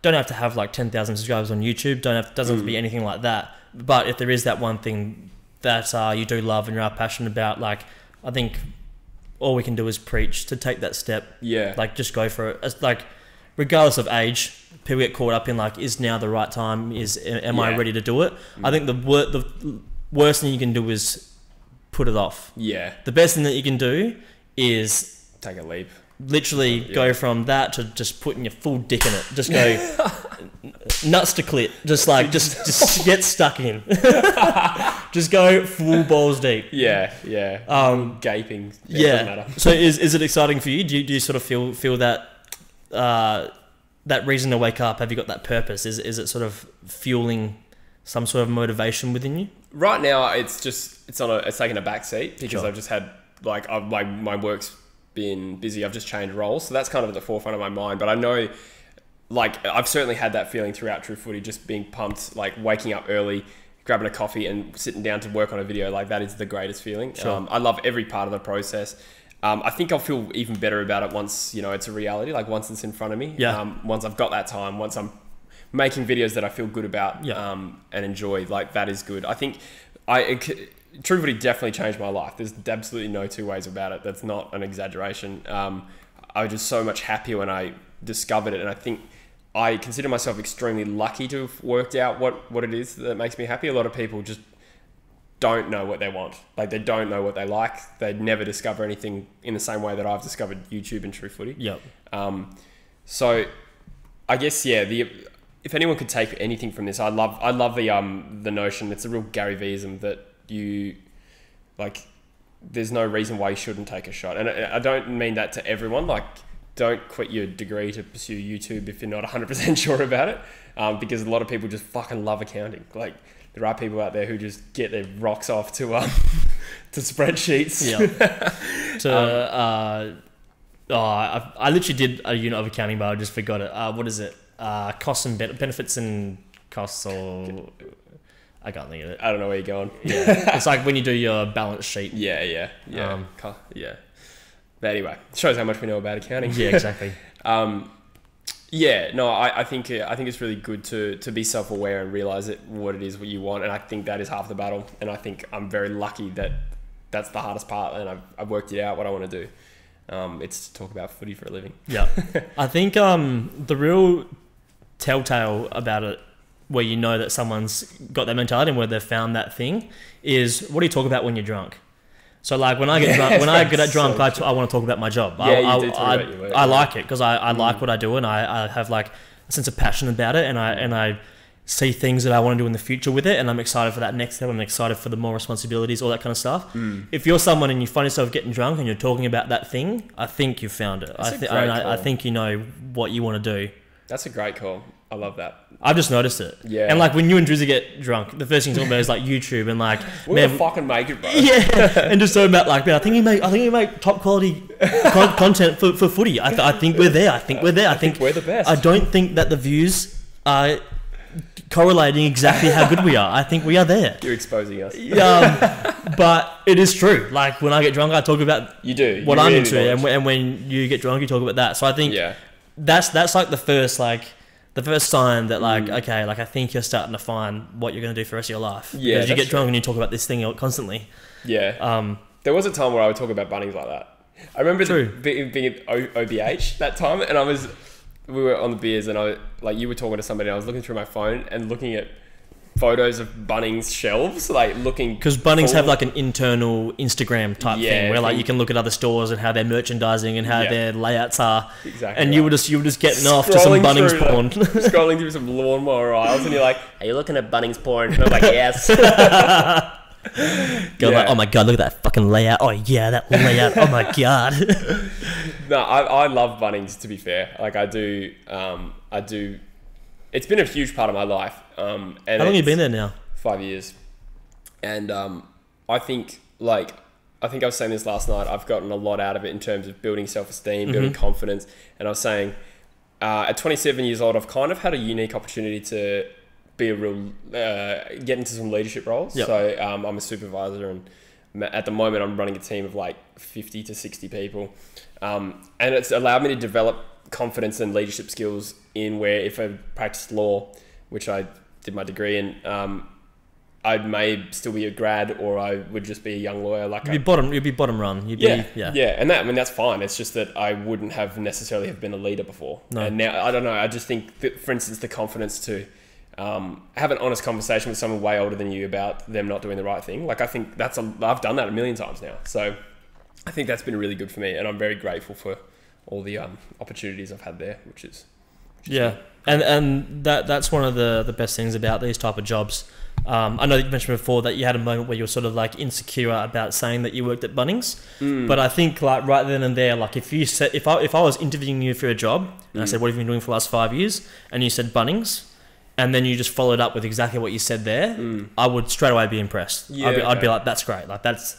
don't have to have like ten thousand subscribers on YouTube. Don't have doesn't have to be anything like that. But if there is that one thing that uh, you do love and you are passionate about, like I think all we can do is preach to take that step. Yeah. Like just go for it. It's like regardless of age, people get caught up in like, is now the right time? Is am I ready to do it? Mm. I think the wor- the worst thing you can do is put it off. yeah. The best thing that you can do is Take a leap. Literally Yeah. go from that to just putting your full dick in it. Just go nuts to clit. Just like just just get stuck in. just go full balls deep. Yeah. Yeah. Um, Gaping. Yeah. yeah. So is, is it exciting for you? Do you, do you sort of feel feel that uh, that reason to wake up? Have you got that purpose? Is is it sort of fueling some sort of motivation within you? Right now, it's just it's on a it's taking a back seat because Sure. I've just had like I've, my my work's been busy. I've just changed roles, so that's kind of at the forefront of my mind. But I know, like I've certainly had that feeling throughout True Footy, just being pumped, like waking up early, grabbing a coffee, and sitting down to work on a video. Like that is the greatest feeling. Sure. Um, I love every part of the process. Um, I think I'll feel even better about it once you know it's a reality. Like once it's in front of me. Yeah. Um, once I've got that time. Once I'm making videos that I feel good about Yeah. um, and enjoy. Like that is good. I think I it, c- True Footy definitely changed my life. There's absolutely no two ways about it. That's not an exaggeration. Um, I was just so much happier when I discovered it, and I think I consider myself extremely lucky to have worked out what what it is that makes me happy. A lot of people just don't know what they want. Like they don't know what they like. They never discover anything in the same way that I've discovered YouTube and True Footy. Yep. Um, so I guess yeah, the if anyone could take anything from this, I love I love the um the notion. It's a real Gary Veeism that you like. There's no reason why you shouldn't take a shot, and I, I don't mean that to everyone. Like, don't quit your degree to pursue YouTube if you're not 100 percent sure about it, um, because a lot of people just fucking love accounting. Like, there are people out there who just get their rocks off to um to spreadsheets. Yeah. to uh, oh, I, I literally did a unit of accounting, but I just forgot it. Uh, what is it? Uh, costs and ben- benefits and costs, or I can't think of it. I don't know where you're going. Yeah, it's like when you do your balance sheet. Yeah, yeah, yeah, Um, yeah. But anyway, shows how much we know about accounting. Yeah, exactly. Um, yeah, no, I, I think uh, I think it's really good to to be self aware and realize it what it is what you want, and I think that is half the battle. And I think I'm very lucky that that's the hardest part, and I've, I've worked it out what I want to do. Um, it's to talk about footy for a living. Yeah, I think um, the real telltale about it, where you know that someone's got that mentality and where they've found that thing, is what do you talk about when you're drunk? So like when I get drunk, when I get drunk, so I, t- I want to talk about my job. I, Yeah, you I, do talk I, about your work, I yeah. like it because I, I like Mm. what I do and I, I have like a sense of passion about it and I and I see things that I want to do in the future with it and I'm excited for that next step. I'm excited for the more responsibilities, all that kind of stuff. Mm. If you're someone and you find yourself getting drunk and you're talking about that thing, I think you've found it. That's I, th- I, I think you know what you want to do. That's a great call. I love that. I've just noticed it. Yeah. And like when you and Drizzy get drunk, the first thing you talk about is like YouTube and like We're man, fucking make it, bro. yeah, and just talking about like, man, I think we make, I think we make top quality con- content for, for footy. I, th- I think we're there. I think we're there. I, think, we're the best. I don't think that the views are correlating exactly how good we are. I think we are there. You're exposing us. Um, but it is true. Like when I get drunk, I talk about You do. what You I'm really into, and, and when you get drunk, you talk about that. So I think yeah, that's that's like the first like the first sign that like Mm. okay like I think you're starting to find what you're gonna do for the rest of your life. Yeah, because you get drunk and you talk about this thing constantly. yeah. Um, There was a time where I would talk about Bunnings like that. I remember the, being, being at o, OBH that time, and I was, we were on the beers, and I like you were talking to somebody. And I was looking through my phone and looking at photos of Bunnings shelves, like looking because Bunnings have like an internal Instagram type Yeah, thing where like you can look at other stores and how their merchandising and how Yeah. their layouts are, exactly. and you were just you were just getting off to some Bunnings through the- porn. scrolling through some lawnmower aisles, and you're like, "Are you looking at Bunnings porn?" And I'm like, "Yes." Go Yeah. like, oh my god, look at that fucking layout. Oh yeah, that layout. oh my god. No, I, I love Bunnings. To be fair, like I do, um, I do. It's been a huge part of my life. Um, and How long have you been there now? Five years, and um, I think like I think I was saying this last night. I've gotten a lot out of it in terms of building self esteem, building Mm-hmm. confidence, and I was saying uh, at 27 years old, I've kind of had a unique opportunity to be a real uh, get into some leadership roles. Yep. So um, I'm a supervisor and At the moment, I'm running a team of like 50 to 60 people, um, and it's allowed me to develop confidence and leadership skills in where if I practiced law, which I did my degree in. Um, I may still be a grad, or I would just be a young lawyer. Like You'd I, be bottom. You'd be bottom run. You'd yeah, be yeah. yeah, and that I mean that's fine. It's just that I wouldn't have necessarily have been a leader before, No. and now I don't know. I just think that, for instance, the confidence to um, have an honest conversation with someone way older than you about them not doing the right thing. Like I think that's a, I've done that a million times now. So I think that's been really good for me, and I'm very grateful for all the um, opportunities I've had there, which is Yeah, and and that that's one of the the best things about these type of jobs. Um, I know you mentioned before that you had a moment where you were sort of like insecure about saying that you worked at Bunnings, Mm. but I think like right then and there, like if you said if I if I was interviewing you for a job and I said what have you been doing for the last five years, and you said Bunnings, and then you just followed up with exactly what you said there, I would straight away be impressed. Yeah, I'd, be, I'd be like, that's great. Like that's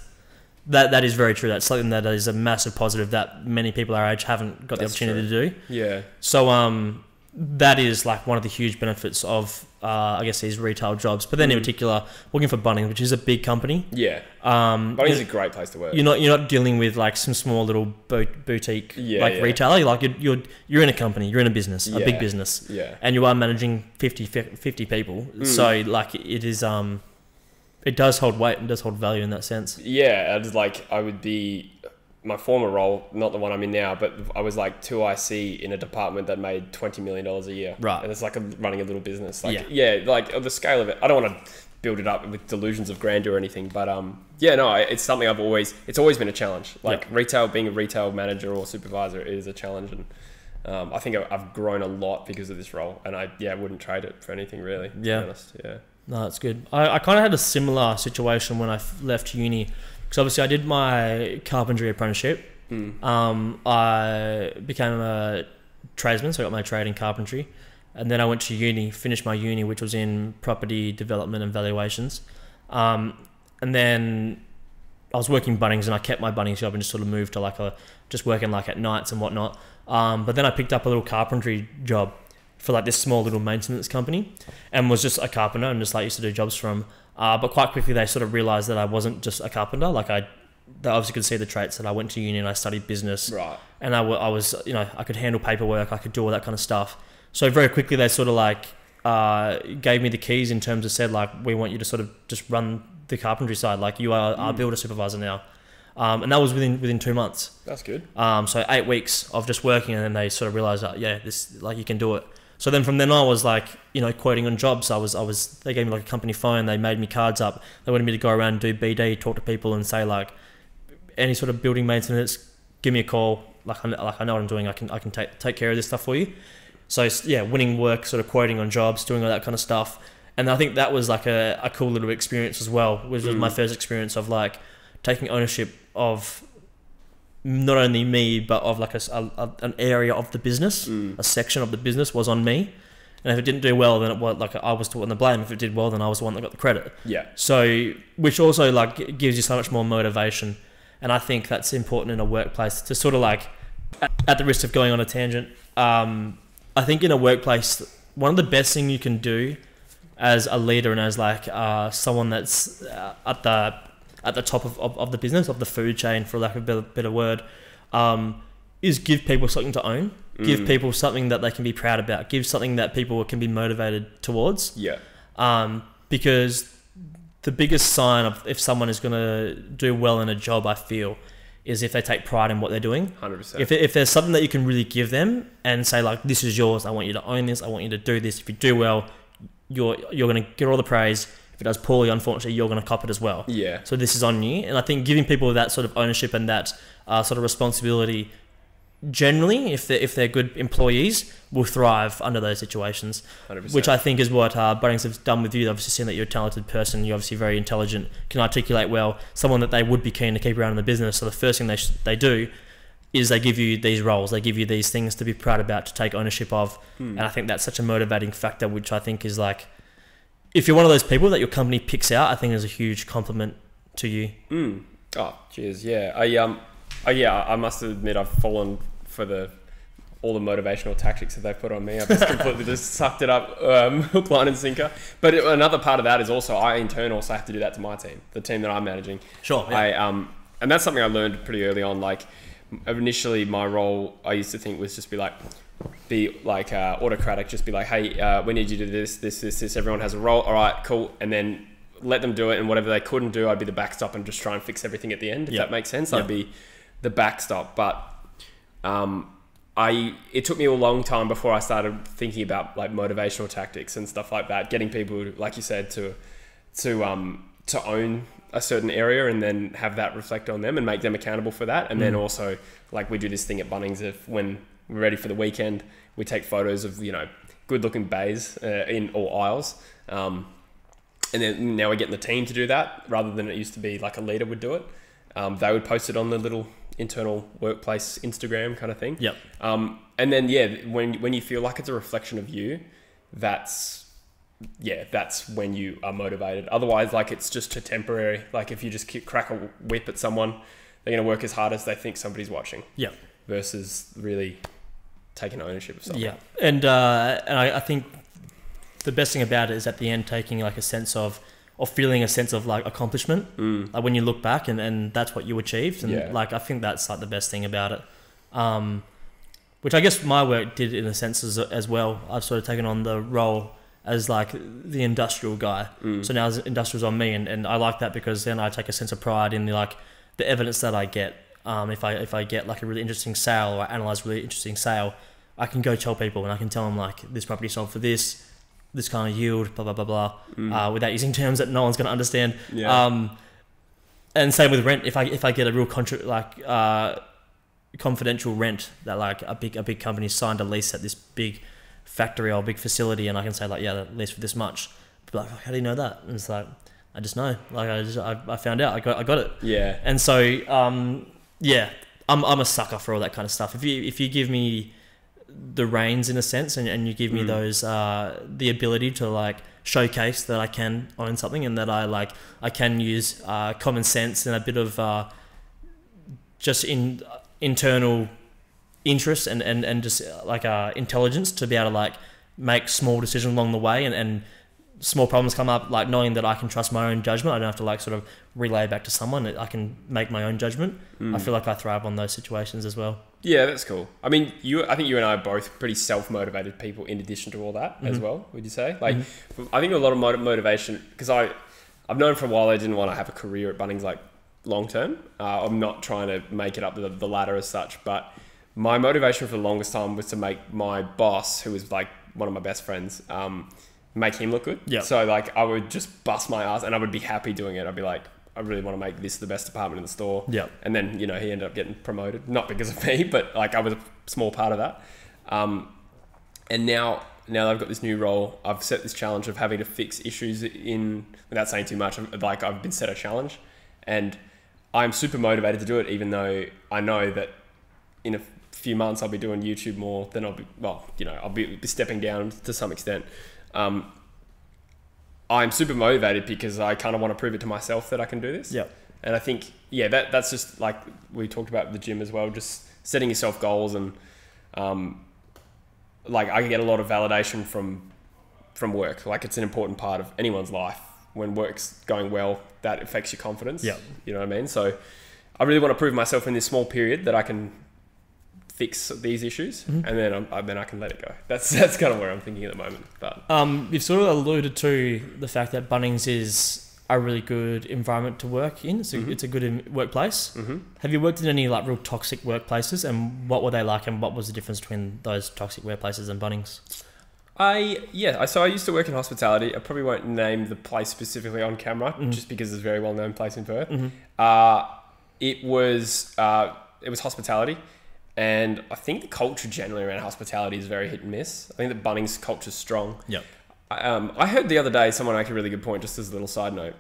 that that is very true. That's something that is a massive positive that many people our age haven't got That's the opportunity to do. yeah, So um, that is like one of the huge benefits of uh, I guess these retail jobs. But then in Mm. particular, working for Bunnings, which is a big company, yeah. um, Bunnings is a great place to work. you're not you're not dealing with like some small little bo- boutique Yeah, like yeah. retailer. Like you're, you're you're in a company, you're in a business, a big business, yeah, and you are managing 50, 50 people. Mm. So like it is um, it does hold weight and does hold value in that sense. yeah. I was like I would be my former role, not the one I'm in now, but I was like two IC in a department that made twenty million dollars a year. Right. and it's like a, running a little business. Like Yeah. yeah, like the scale of it. I don't want to build it up with delusions of grandeur or anything, but um, yeah, no, it's something I've always. It's always been a challenge. Like retail, being a retail manager or supervisor is a challenge, and um, I think I've grown a lot because of this role, and I yeah wouldn't trade it for anything really. To Yeah. be honest. yeah. No, that's good. I, I kind of had a similar situation when I f- left uni because obviously I did my carpentry apprenticeship. Mm. Um, I became a tradesman, so I got my trade in carpentry, and then I went to uni, finished my uni, which was in property development and valuations. Um, and then I was working Bunnings, and I kept my Bunnings job and just sort of moved to like a just working like at nights and whatnot. Um, but then I picked up a little carpentry job for like this small little maintenance company, and was just a carpenter and just like used to do jobs from. Uh, but quite quickly they sort of realized that I wasn't just a carpenter. Like I, they obviously could see the traits that I went to uni and I studied business Right. and I, I was you know I could handle paperwork I could do all that kind of stuff so very quickly they sort of like uh, gave me the keys in terms of said like we want you to sort of just run the carpentry side like you are our Mm. builder supervisor now um, and that was within within two months That's good. um, so eight weeks of just working and then they sort of realized that yeah this like you can do it so then from then on I was like you know quoting on jobs I was I was they gave me like a company phone they made me cards up they wanted me to go around and do BD talk to people and say like any sort of building maintenance give me a call. Like I, like I know what I'm doing I can I can take take care of this stuff for you. So yeah winning work sort of quoting on jobs doing all that kind of stuff. And I think that was like a, a cool little experience as well which was my Mm. first experience of like taking ownership of not only me but of like a, a- a- an area of the business. Mm. a section of the business was on me. And if it didn't do well then it was like I was the one to blame. If it did well then I was the one that got the credit. Yeah. so, which also like gives you so much more motivation, and I think that's important in a workplace to sort of like, at, at the risk of going on a tangent, um, I think in a workplace, one of the best thing you can do as a leader and as like uh, someone that's uh, at the at the top of, of, of the business of the food chain, for lack of a better, better word, um, is give people something to own. Give Mm. people something that they can be proud about. Give something that people can be motivated towards Yeah. um, because the biggest sign of if someone is going to do well in a job, I feel, is if they take pride in what they're doing. Hundred percent. If, if there's something that you can really give them and say like, this is yours, I want you to own this, I want you to do this. If you do well, you're you're going to get all the praise. If it does poorly, unfortunately, you're going to cop it as well. Yeah. So this is on you, and I think giving people that sort of ownership and that uh, sort of responsibility, generally, if they are if they're good employees, will thrive under those situations Hundred percent. which I think is what uh, Bunnings have done with you. They've obviously seen that you're a talented person, you're obviously very intelligent, can articulate well, someone that they would be keen to keep around in the business. So the first thing they, sh- they do is they give you these roles, they give you these things to be proud about, to take ownership of. Hmm. And I think that's such a motivating factor, which I think is like, if you're one of those people that your company picks out, I think is a huge compliment to you. Mm. Oh, cheers. Yeah. I um. Oh yeah. I must admit I've fallen for the all the motivational tactics that they've put on me. I've just completely just sucked it up, um, hook, line, and sinker. But it- another part of that is also I in turn also have to do that to my team, the team that I'm managing. Sure. Yeah. I um, and that's something I learned pretty early on. Like initially, my role I used to think was just be like, be like uh, autocratic, just be like, hey, uh, we need you to do this, this, this, this. Everyone has a role. All right, cool, and then let them do it. And whatever they couldn't do, I'd be the backstop and just try and fix everything at the end. If Yeah. that makes sense, Yeah. I'd be the backstop. But um, I it took me a long time before I started thinking about like motivational tactics and stuff like that. Getting people, like you said, to to um to own a certain area and then have that reflect on them and make them accountable for that. And then Mm. also like we do this thing at Bunnings if when we're ready for the weekend, we take photos of you know good looking bays uh, in all aisles. Um, and then now we're getting the team to do that rather than it used to be like a leader would do it. Um, they would post it on the little internal workplace Instagram kind of thing. Yep. Um, and then yeah, when when you feel like it's a reflection of you, that's yeah, that's when you are motivated. Otherwise, like it's just a temporary. Like if you just kick, crack a whip at someone, they're gonna work as hard as they think somebody's watching. Yeah. Versus really taking ownership of something. Yeah, and uh, and I, I think the best thing about it is at the end taking like a sense of or feeling a sense of like accomplishment, Mm. like when you look back and, and that's what you achieved, and Yeah. like I think that's like the best thing about it. Um, which I guess my work did in a sense as, as well. I've sort of taken on the role as like the industrial guy. Mm. So now industrial's on me, and, and I like that because then I take a sense of pride in the like the evidence that I get. Um, if I if I get like a really interesting sale or I analyze a really interesting sale, I can go tell people and I can tell them like this property sold for this, this kind of yield, blah blah blah blah, Mm. uh, without using terms that no one's going to understand. yeah. Um, and same with rent. If I if I get a real contra- like uh, confidential rent that like a big a big company signed a lease at this big factory or big facility, and I can say like yeah, the lease for this much. Are like, how do you know that? And it's like I just know. Like I just I, I found out. I got I got it. yeah. And so, um, yeah, I'm, I'm a sucker for all that kind of stuff. If you if you give me the reins in a sense, and, and you give me Mm. those uh, the ability to like showcase that I can own something and that I like I can use uh, common sense and a bit of uh, just in internal interest and, and, and just uh, like uh, intelligence to be able to like make small decisions along the way and, and small problems come up like knowing that I can trust my own judgment I don't have to like sort of relay back to someone I can make my own judgment I Mm. feel like I thrive on those situations as well Yeah, that's cool. I mean, you. I think you and I are both pretty self-motivated people. In addition to all that, as Mhm. well, would you say? Like, I think a lot of motiv- motivation because I, I've known for a while I didn't want to have a career at Bunnings like long term. Uh, I'm not trying to make it up the, the ladder as such, but my motivation for the longest time was to make my boss, who was like one of my best friends, um, make him look good. Yeah. So like, I would just bust my ass, and I would be happy doing it. I'd be like. I really want to make this the best department in the store. yeah And then, you know, he ended up getting promoted, not because of me, but like I was a small part of that. Um, and now, now that I've got this new role, I've set this challenge of having to fix issues in, without saying too much, like I've been set a challenge and I'm super motivated to do it, even though I know that in a few months I'll be doing YouTube more Then I'll be, well, you know, I'll be, be stepping down to some extent. Um, I'm super motivated because I kind of want to prove it to myself that I can do this. yeah And I think, yeah, that that's just like we talked about the gym as well, just setting yourself goals and um, like I get a lot of validation from from work. Like it's an important part of anyone's life. When work's going well, that affects your confidence. Yeah. You know what I mean? So I really want to prove myself in this small period that I can fix these issues Mhm. and then I'm, then I can let it go. That's that's kind of where I'm thinking at the moment. But Um, you've sort of alluded to the fact that Bunnings is a really good environment to work in. It's a, Mhm. it's a good in- workplace. mm-hmm. Have you worked in any like real toxic workplaces, and what were they like, and what was the difference between those toxic workplaces and Bunnings? I yeah, I so I used to work in hospitality. I probably won't name the place specifically on camera, Mhm. just because it's a very well known place in Perth. Mm-hmm. Uh, it was uh, it was hospitality, and I think the culture generally around hospitality is very hit and miss. I think that Bunnings culture is strong. Yep. I, um, I heard the other day someone make a really good point. Just as a little side note,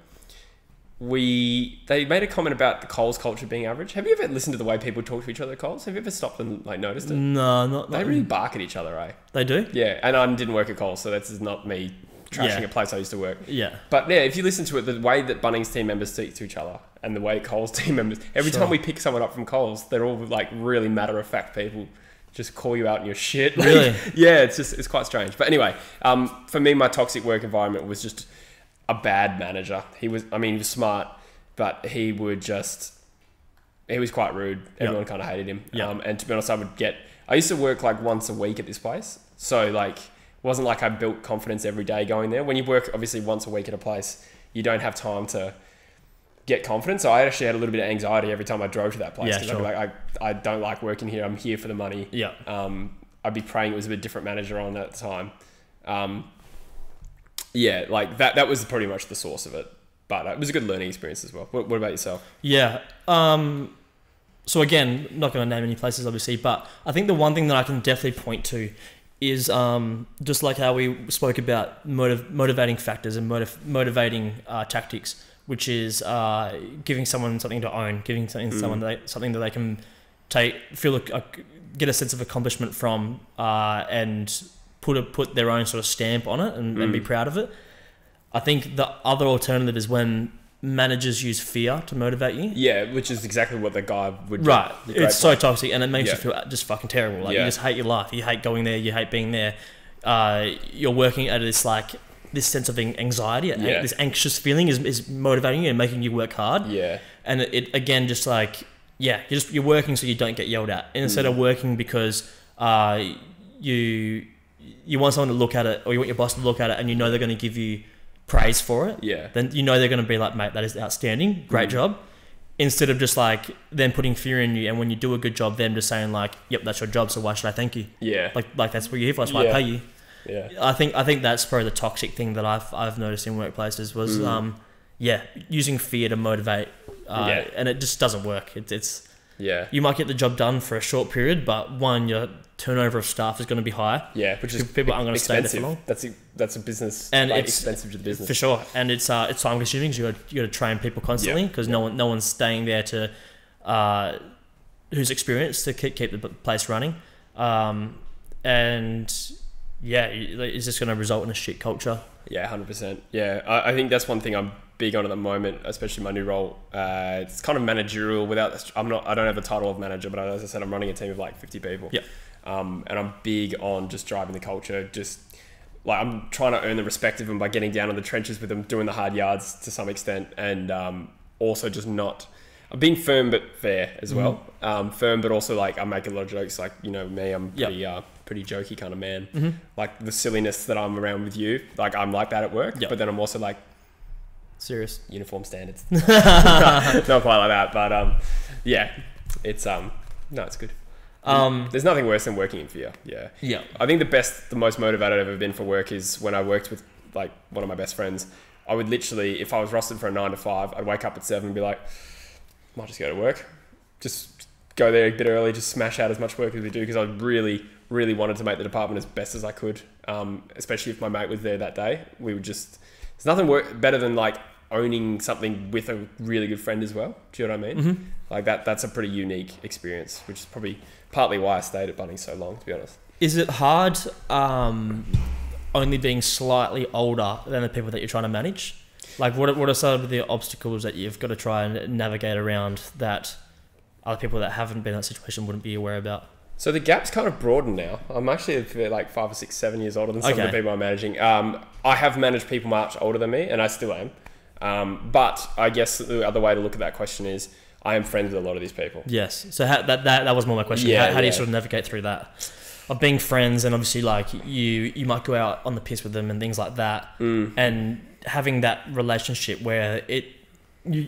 we they made a comment about the Coles culture being average. Have you ever listened to the way people talk to each other at Coles? Have you ever stopped and like noticed it? No, not, They not really bark at each other, eh? They do. Yeah, and I didn't work at Coles, so that's not me trashing Yeah. a place I used to work. Yeah. But yeah, if you listen to it, the way that Bunnings team members speak to each other and the way Coles team members, every Sure. time we pick someone up from Coles, they're all like really matter of fact people just call you out in your shit. Really? yeah, it's just it's quite strange. But anyway, um, for me, my toxic work environment was just a bad manager. He was, I mean, he was smart, but he would just he was quite rude. Everyone kind of hated him. Yep. Um, and to be honest, I would get. I used to work like once a week at this place, so like wasn't like I built confidence every day going there. When you work obviously once a week at a place, you don't have time to get confidence. So I actually had a little bit of anxiety every time I drove to that place. Yeah, sure. I'd be like, I, I don't like working here. I'm here for the money. Yeah. Um, I'd be praying it was a bit different manager on at the time. Um, yeah, like that. That was pretty much the source of it. But it was a good learning experience as well. What, what about yourself? Yeah. Um, so again, not going to name any places, obviously, but I think the one thing that I can definitely point to is um, just like how we spoke about motiv- motivating factors and motiv- motivating uh, tactics, which is uh, giving someone something to own, giving something to someone that they, something that they can take, feel a, a- get a sense of accomplishment from, uh, and put a, put their own sort of stamp on it and, and be proud of it. I think the other alternative is when managers use fear to motivate you. Yeah, which is exactly what the guy would do. Right. It's so toxic and it makes Yeah. you feel just fucking terrible. Like Yeah. you just hate your life. You hate going there. You hate being there. Uh, you're working at this like this sense of anxiety, Yeah. this anxious feeling is, is motivating you and making you work hard. Yeah, And it, it again just like yeah, you're just you're working so you don't get yelled at instead Mm. of working because uh, you you want someone to look at it or you want your boss to look at it and you know they're going to give you praise for it yeah, then you know they're going to be like, mate, that is outstanding, great Mm. job. Instead of just like them putting fear in you, and when you do a good job, them just saying like, yep, that's your job, so why should I thank you? yeah, Like, like that's what you're here for. That's why Yeah. I pay you. yeah, I think I think that's probably the toxic thing that I've I've noticed in workplaces was, Mm. um, yeah, using fear to motivate, uh, Yeah. and it just doesn't work. It, it's yeah, you might get the job done for a short period, but one, your turnover of staff is going to be high yeah. Which is People aren't gonna stay there for long. That's a, that's a business, And like, it's- expensive to the business. For sure, and it's uh, it's time consuming. You got you got to train people constantly Yeah. because no one no one's staying there to uh, who's experienced to keep keep the place running, um, and yeah, it's just going to result in a shit culture. Yeah, hundred percent. Yeah, I, I think that's one thing I'm big on at the moment, especially my new role. Uh, it's kind of managerial. Without I'm not. I don't have the title of manager, but as I said, I'm running a team of like 50 people. Yep. Um, and I'm big on just driving the culture. Just like I'm trying to earn the respect of them by getting down in the trenches with them, doing the hard yards to some extent, and um, also just not. I'm being firm but fair as well. Um, firm, but also like I make a lot of jokes. Like you know me, I'm Yep. pretty uh, pretty jokey kind of man. Like the silliness that I'm around with you, like I'm like that at work. Yep. But then I'm also like Serious. uniform standards. not quite like that, but um, yeah, it's um, no, it's good. Um, There's nothing worse than working in fear. Yeah. yeah. I think the best, the most motivated I've ever been for work is when I worked with like one of my best friends. I would literally, if I was rostered for a nine to five, I'd wake up at seven and be like, might just go to work, just go there a bit early, just smash out as much work as we do because I really, really wanted to make the department as best as I could. Um, especially if my mate was there that day, we would just. There's nothing work better than like owning something with a really good friend as well. Do you know what I mean? Mm-hmm. Like that. That's a pretty unique experience, which is probably partly why I stayed at Bunnings so long. To be honest. Is it hard um, only being slightly older than the people that you're trying to manage? Like, what are, what are some of the obstacles that you've got to try and navigate around that other people that haven't been in that situation wouldn't be aware about? So the gap's kind of broadened now. I'm actually like five or six, seven years older than some of the people I'm managing. Um, I have managed people much older than me, and I still am. Um, but I guess the other way to look at that question is I am friends with a lot of these people. Yes. So how, that, that that was more my question. Yeah, how, how do you sort of navigate through that? Of being friends and obviously like you you might go out on the piss with them and things like that, Mm. and having that relationship where it you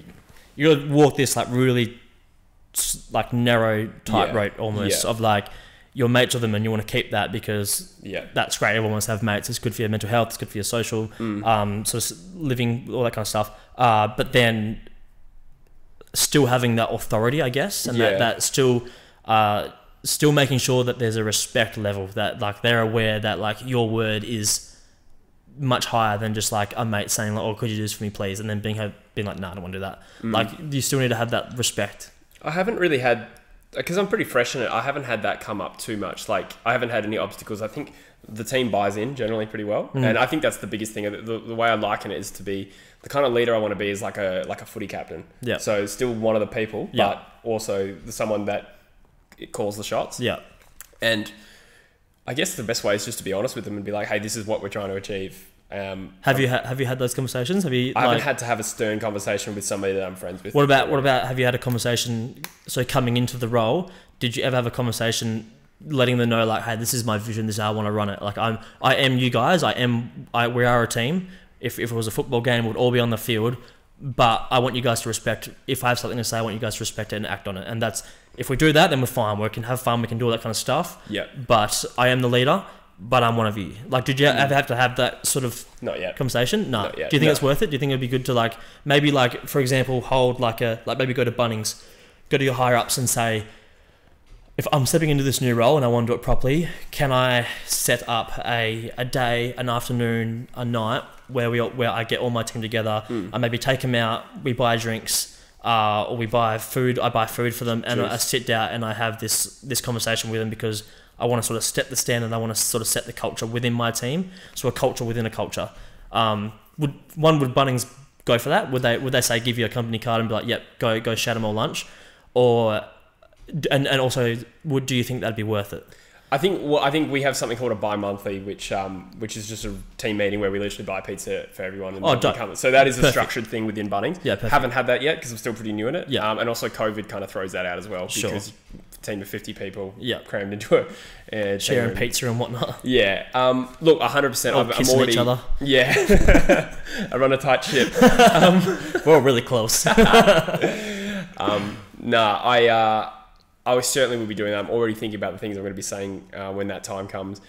you walk this like really like narrow tightrope almost Yeah. of like your mates with them and you want to keep that because Yeah. that's great. Everyone wants to have mates. It's good for your mental health. It's good for your social, Mm. um, sort of living, all that kind of stuff. Uh, but then still having that authority, I guess, and Yeah. that, that still, uh, still making sure that there's a respect level that like they're aware that like your word is much higher than just like a mate saying like, "Oh, could you do this for me, please?" and then being have, being like, "No, I don't want to do that." Mm. Like you still need to have that respect. I haven't really had because I'm pretty fresh in it. I haven't had that come up too much. Like I haven't had any obstacles. I think the team buys in generally pretty well, Mm. and I think that's the biggest thing. The, the, way I liken it is to be the kind of leader I want to be is like a like a footy captain. Yeah. So still one of the people, Yeah. but also the someone that it calls the shots. Yeah. And I guess the best way is just to be honest with them and be like, hey, this is what we're trying to achieve. Um, Have you ha- have you had those conversations? Have you I haven't like, had to have a stern conversation with somebody that I'm friends with. what about what about have you had a conversation so coming into the role, did you ever have a conversation letting them know like, hey, this is my vision, this is how I want to run it. Like I'm I am you guys, I am I we are a team. If if it was a football game, we'd all be on the field. But I want you guys to respect if I have something to say, I want you guys to respect it and act on it. And that's if we do that, then we're fine. We can have fun, we can do all that kind of stuff. Yeah, But I am the leader, but I'm one of you. Like did you ever have to have that sort of not yet. conversation? No. Not Do you think no. it's worth it? Do you think it'd be good to like maybe like for example hold like a like maybe go to Bunnings, go to your higher ups and say, if I'm stepping into this new role and I want to do it properly, can I set up a, a day, an afternoon, a night where we all- where I get all my team together? Mm. I maybe take them out, we buy drinks, uh, or we buy food. I buy food for them, and I, I sit down and I have this this conversation with them because I want to sort of step the standard. I want to sort of set the culture within my team. So a culture within a culture. Um, would one would Bunnings go for that? Would they would they say give you a company card and be like, yep, go go shout them all lunch, or and and also would do you think that'd be worth it? I think well, I think we have something called a bi-monthly, which um, which is just a team meeting where we literally buy pizza for everyone. And Oh, come- So that is a structured thing within Bunnings. Yeah, perfect. Haven't had that yet because I'm still pretty new in it. Yeah. Um, and also COVID kind of throws that out as well Sure. because a team of 50 people Yeah. crammed into a uh, Sharing room. pizza and whatnot. Yeah. Um, look, 100%. All I'm, I'm kissing already, each other. Yeah. I run a tight ship. We're all really close. Um, nah, I uh, I certainly will be doing that. I'm already thinking about the things I'm going to be saying uh, when that time comes.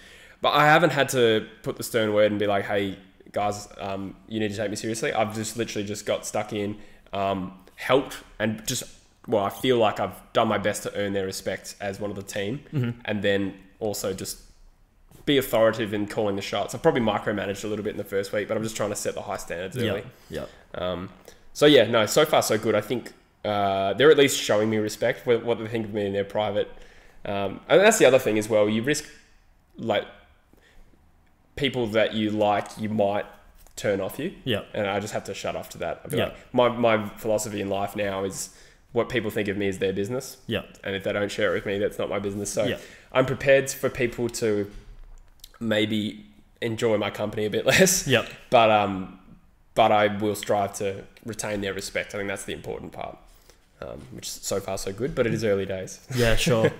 But I haven't had to put the stern word and be like, hey, guys, um, you need to take me seriously. I've just literally just got stuck in, um, helped, and just, well, I feel like I've done my best to earn their respect as one of the team. Mm-hmm. And then also just be authoritative in calling the shots. I've probably micromanaged a little bit in the first week, but I'm just trying to set the high standards early. yeah, yeah. Um, so yeah, no, so far so good. I think uh, they're at least showing me respect for what they think of me in their private. Um, and that's the other thing as well. You risk like people that you like, you might turn off you, Yeah. and I just have to shut off to that. Yeah. like, my my philosophy in life now is what people think of me is their business, Yeah. and if they don't share it with me, that's not my business. So Yeah. I'm prepared for people to maybe enjoy my company a bit less Yep. but um, but I will strive to retain their respect. I think that's the important part, um, which is so far so good. But it is early days. Yeah, sure.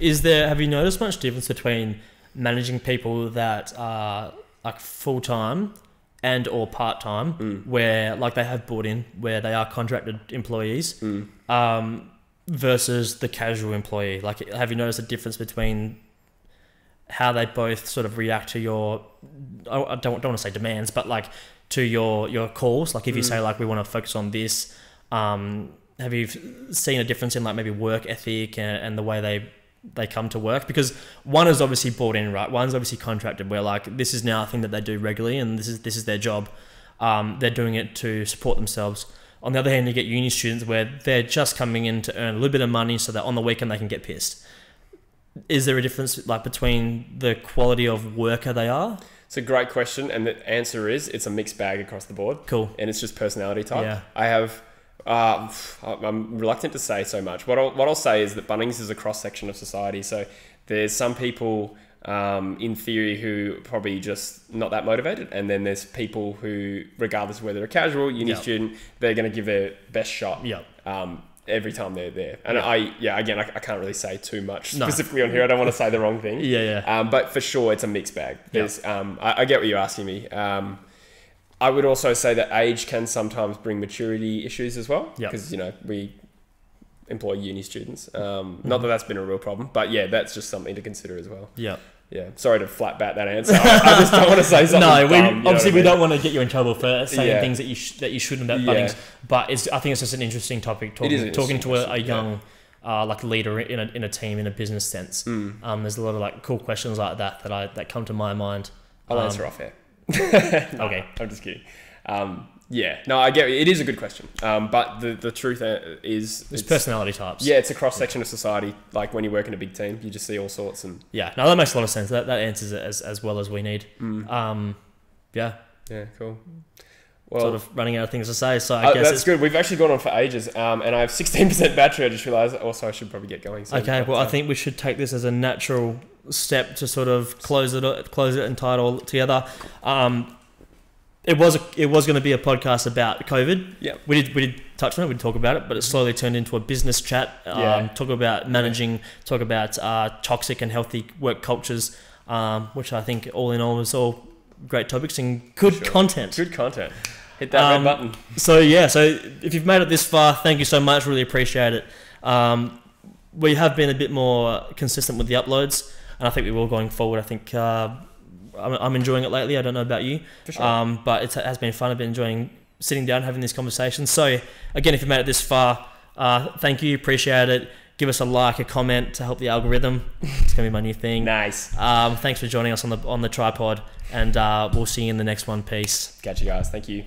Is there have you noticed much difference between managing people that are like full time and or part time, Mm. where like they have bought in, where they are contracted employees, um, versus the casual employee? Like, have you noticed a difference between how they both sort of react to your I don't, don't want to say demands, but like to your your calls. Like if you say like we want to focus on this, um, have you seen a difference in like maybe work ethic and, and the way they they come to work? Because one is obviously bought in, right? One's obviously contracted, where like this is now a thing that they do regularly, and this is this is their job. Um, they're doing it to support themselves. On the other hand, you get uni students where they're just coming in to earn a little bit of money, so that on the weekend they can get pissed. Is there a difference like between the quality of worker they are? It's a great question, and the answer is it's a mixed bag across the board, Cool. and it's just personality type. Yeah. I have. Uh, I'm reluctant to say so much. What I'll, what I'll say is that Bunnings is a cross section of society. So there's some people um, in theory who probably just not that motivated, and then there's people who, regardless of whether they're a casual, uni Yeah. student, they're going to give their best shot. Yeah. um, every time they're there. And Yeah. I, yeah, again, I, I can't really say too much No. specifically on here. I don't want to say the wrong thing. Yeah, yeah. Um, but for sure, it's a mixed bag. There's, um, I, I get what you're asking me. Um, I would also say that age can sometimes bring maturity issues as well. Yeah. Because, you know, we employ uni students. Um, Not that that's been a real problem, but yeah, that's just something to consider as well. Yeah. Yeah. Sorry to flat bat that answer. I, I just don't want to say something. No, we, dumb, obviously I we mean? don't want to get you in trouble for saying Yeah. things that you sh- that you shouldn't about Yeah. But it's I think it's just an interesting topic talking talking to a, a young uh, like leader in a, in a team in a business sense. Mm. Um, there's a lot of like cool questions like that that I that come to my mind. I'll Um, answer off air. Okay. I'm just kidding. Um, yeah, no, I get it. It is a good question, um, but the the truth uh, is, There's it's- personality types. Yeah, it's a cross section of society. Like when you work in a big team, you just see all sorts. And Yeah. No, that makes a lot of sense. That that answers it as as well as we need. Mm. Um, yeah. yeah, cool. Well, sort of running out of things to say. So I uh, guess that's it's good. We've actually gone on for ages, um, and I have 16% battery. I just realised. Also, I should probably get going. Soon, Okay, well, I think we should take this as a natural step to sort of close it close it and tie it all together. Um, it was a, it was going to be a podcast about COVID. Yeah. we did we did touch on it. We did talk about it, but it slowly turned into a business chat. Um, Yeah. Talk about managing. Talk about uh, toxic and healthy work cultures, um, which I think all in all was all great topics and good Sure. content. Good content. Hit that Um, red button. So yeah, so if you've made it this far, thank you so much. Really appreciate it. Um, we have been a bit more consistent with the uploads, and I think we will going forward. I think uh, I'm, I'm enjoying it lately. I don't know about you, For sure. um, but it has been fun. I've been enjoying sitting down having these conversations. So again, if you've made it this far, uh, thank you. Appreciate it. Give us a like, a comment to help the algorithm. It's gonna be my new thing. nice. Um, thanks for joining us on the on the tripod, and uh, we'll see you in the next one. Peace. Catch you guys. Thank you.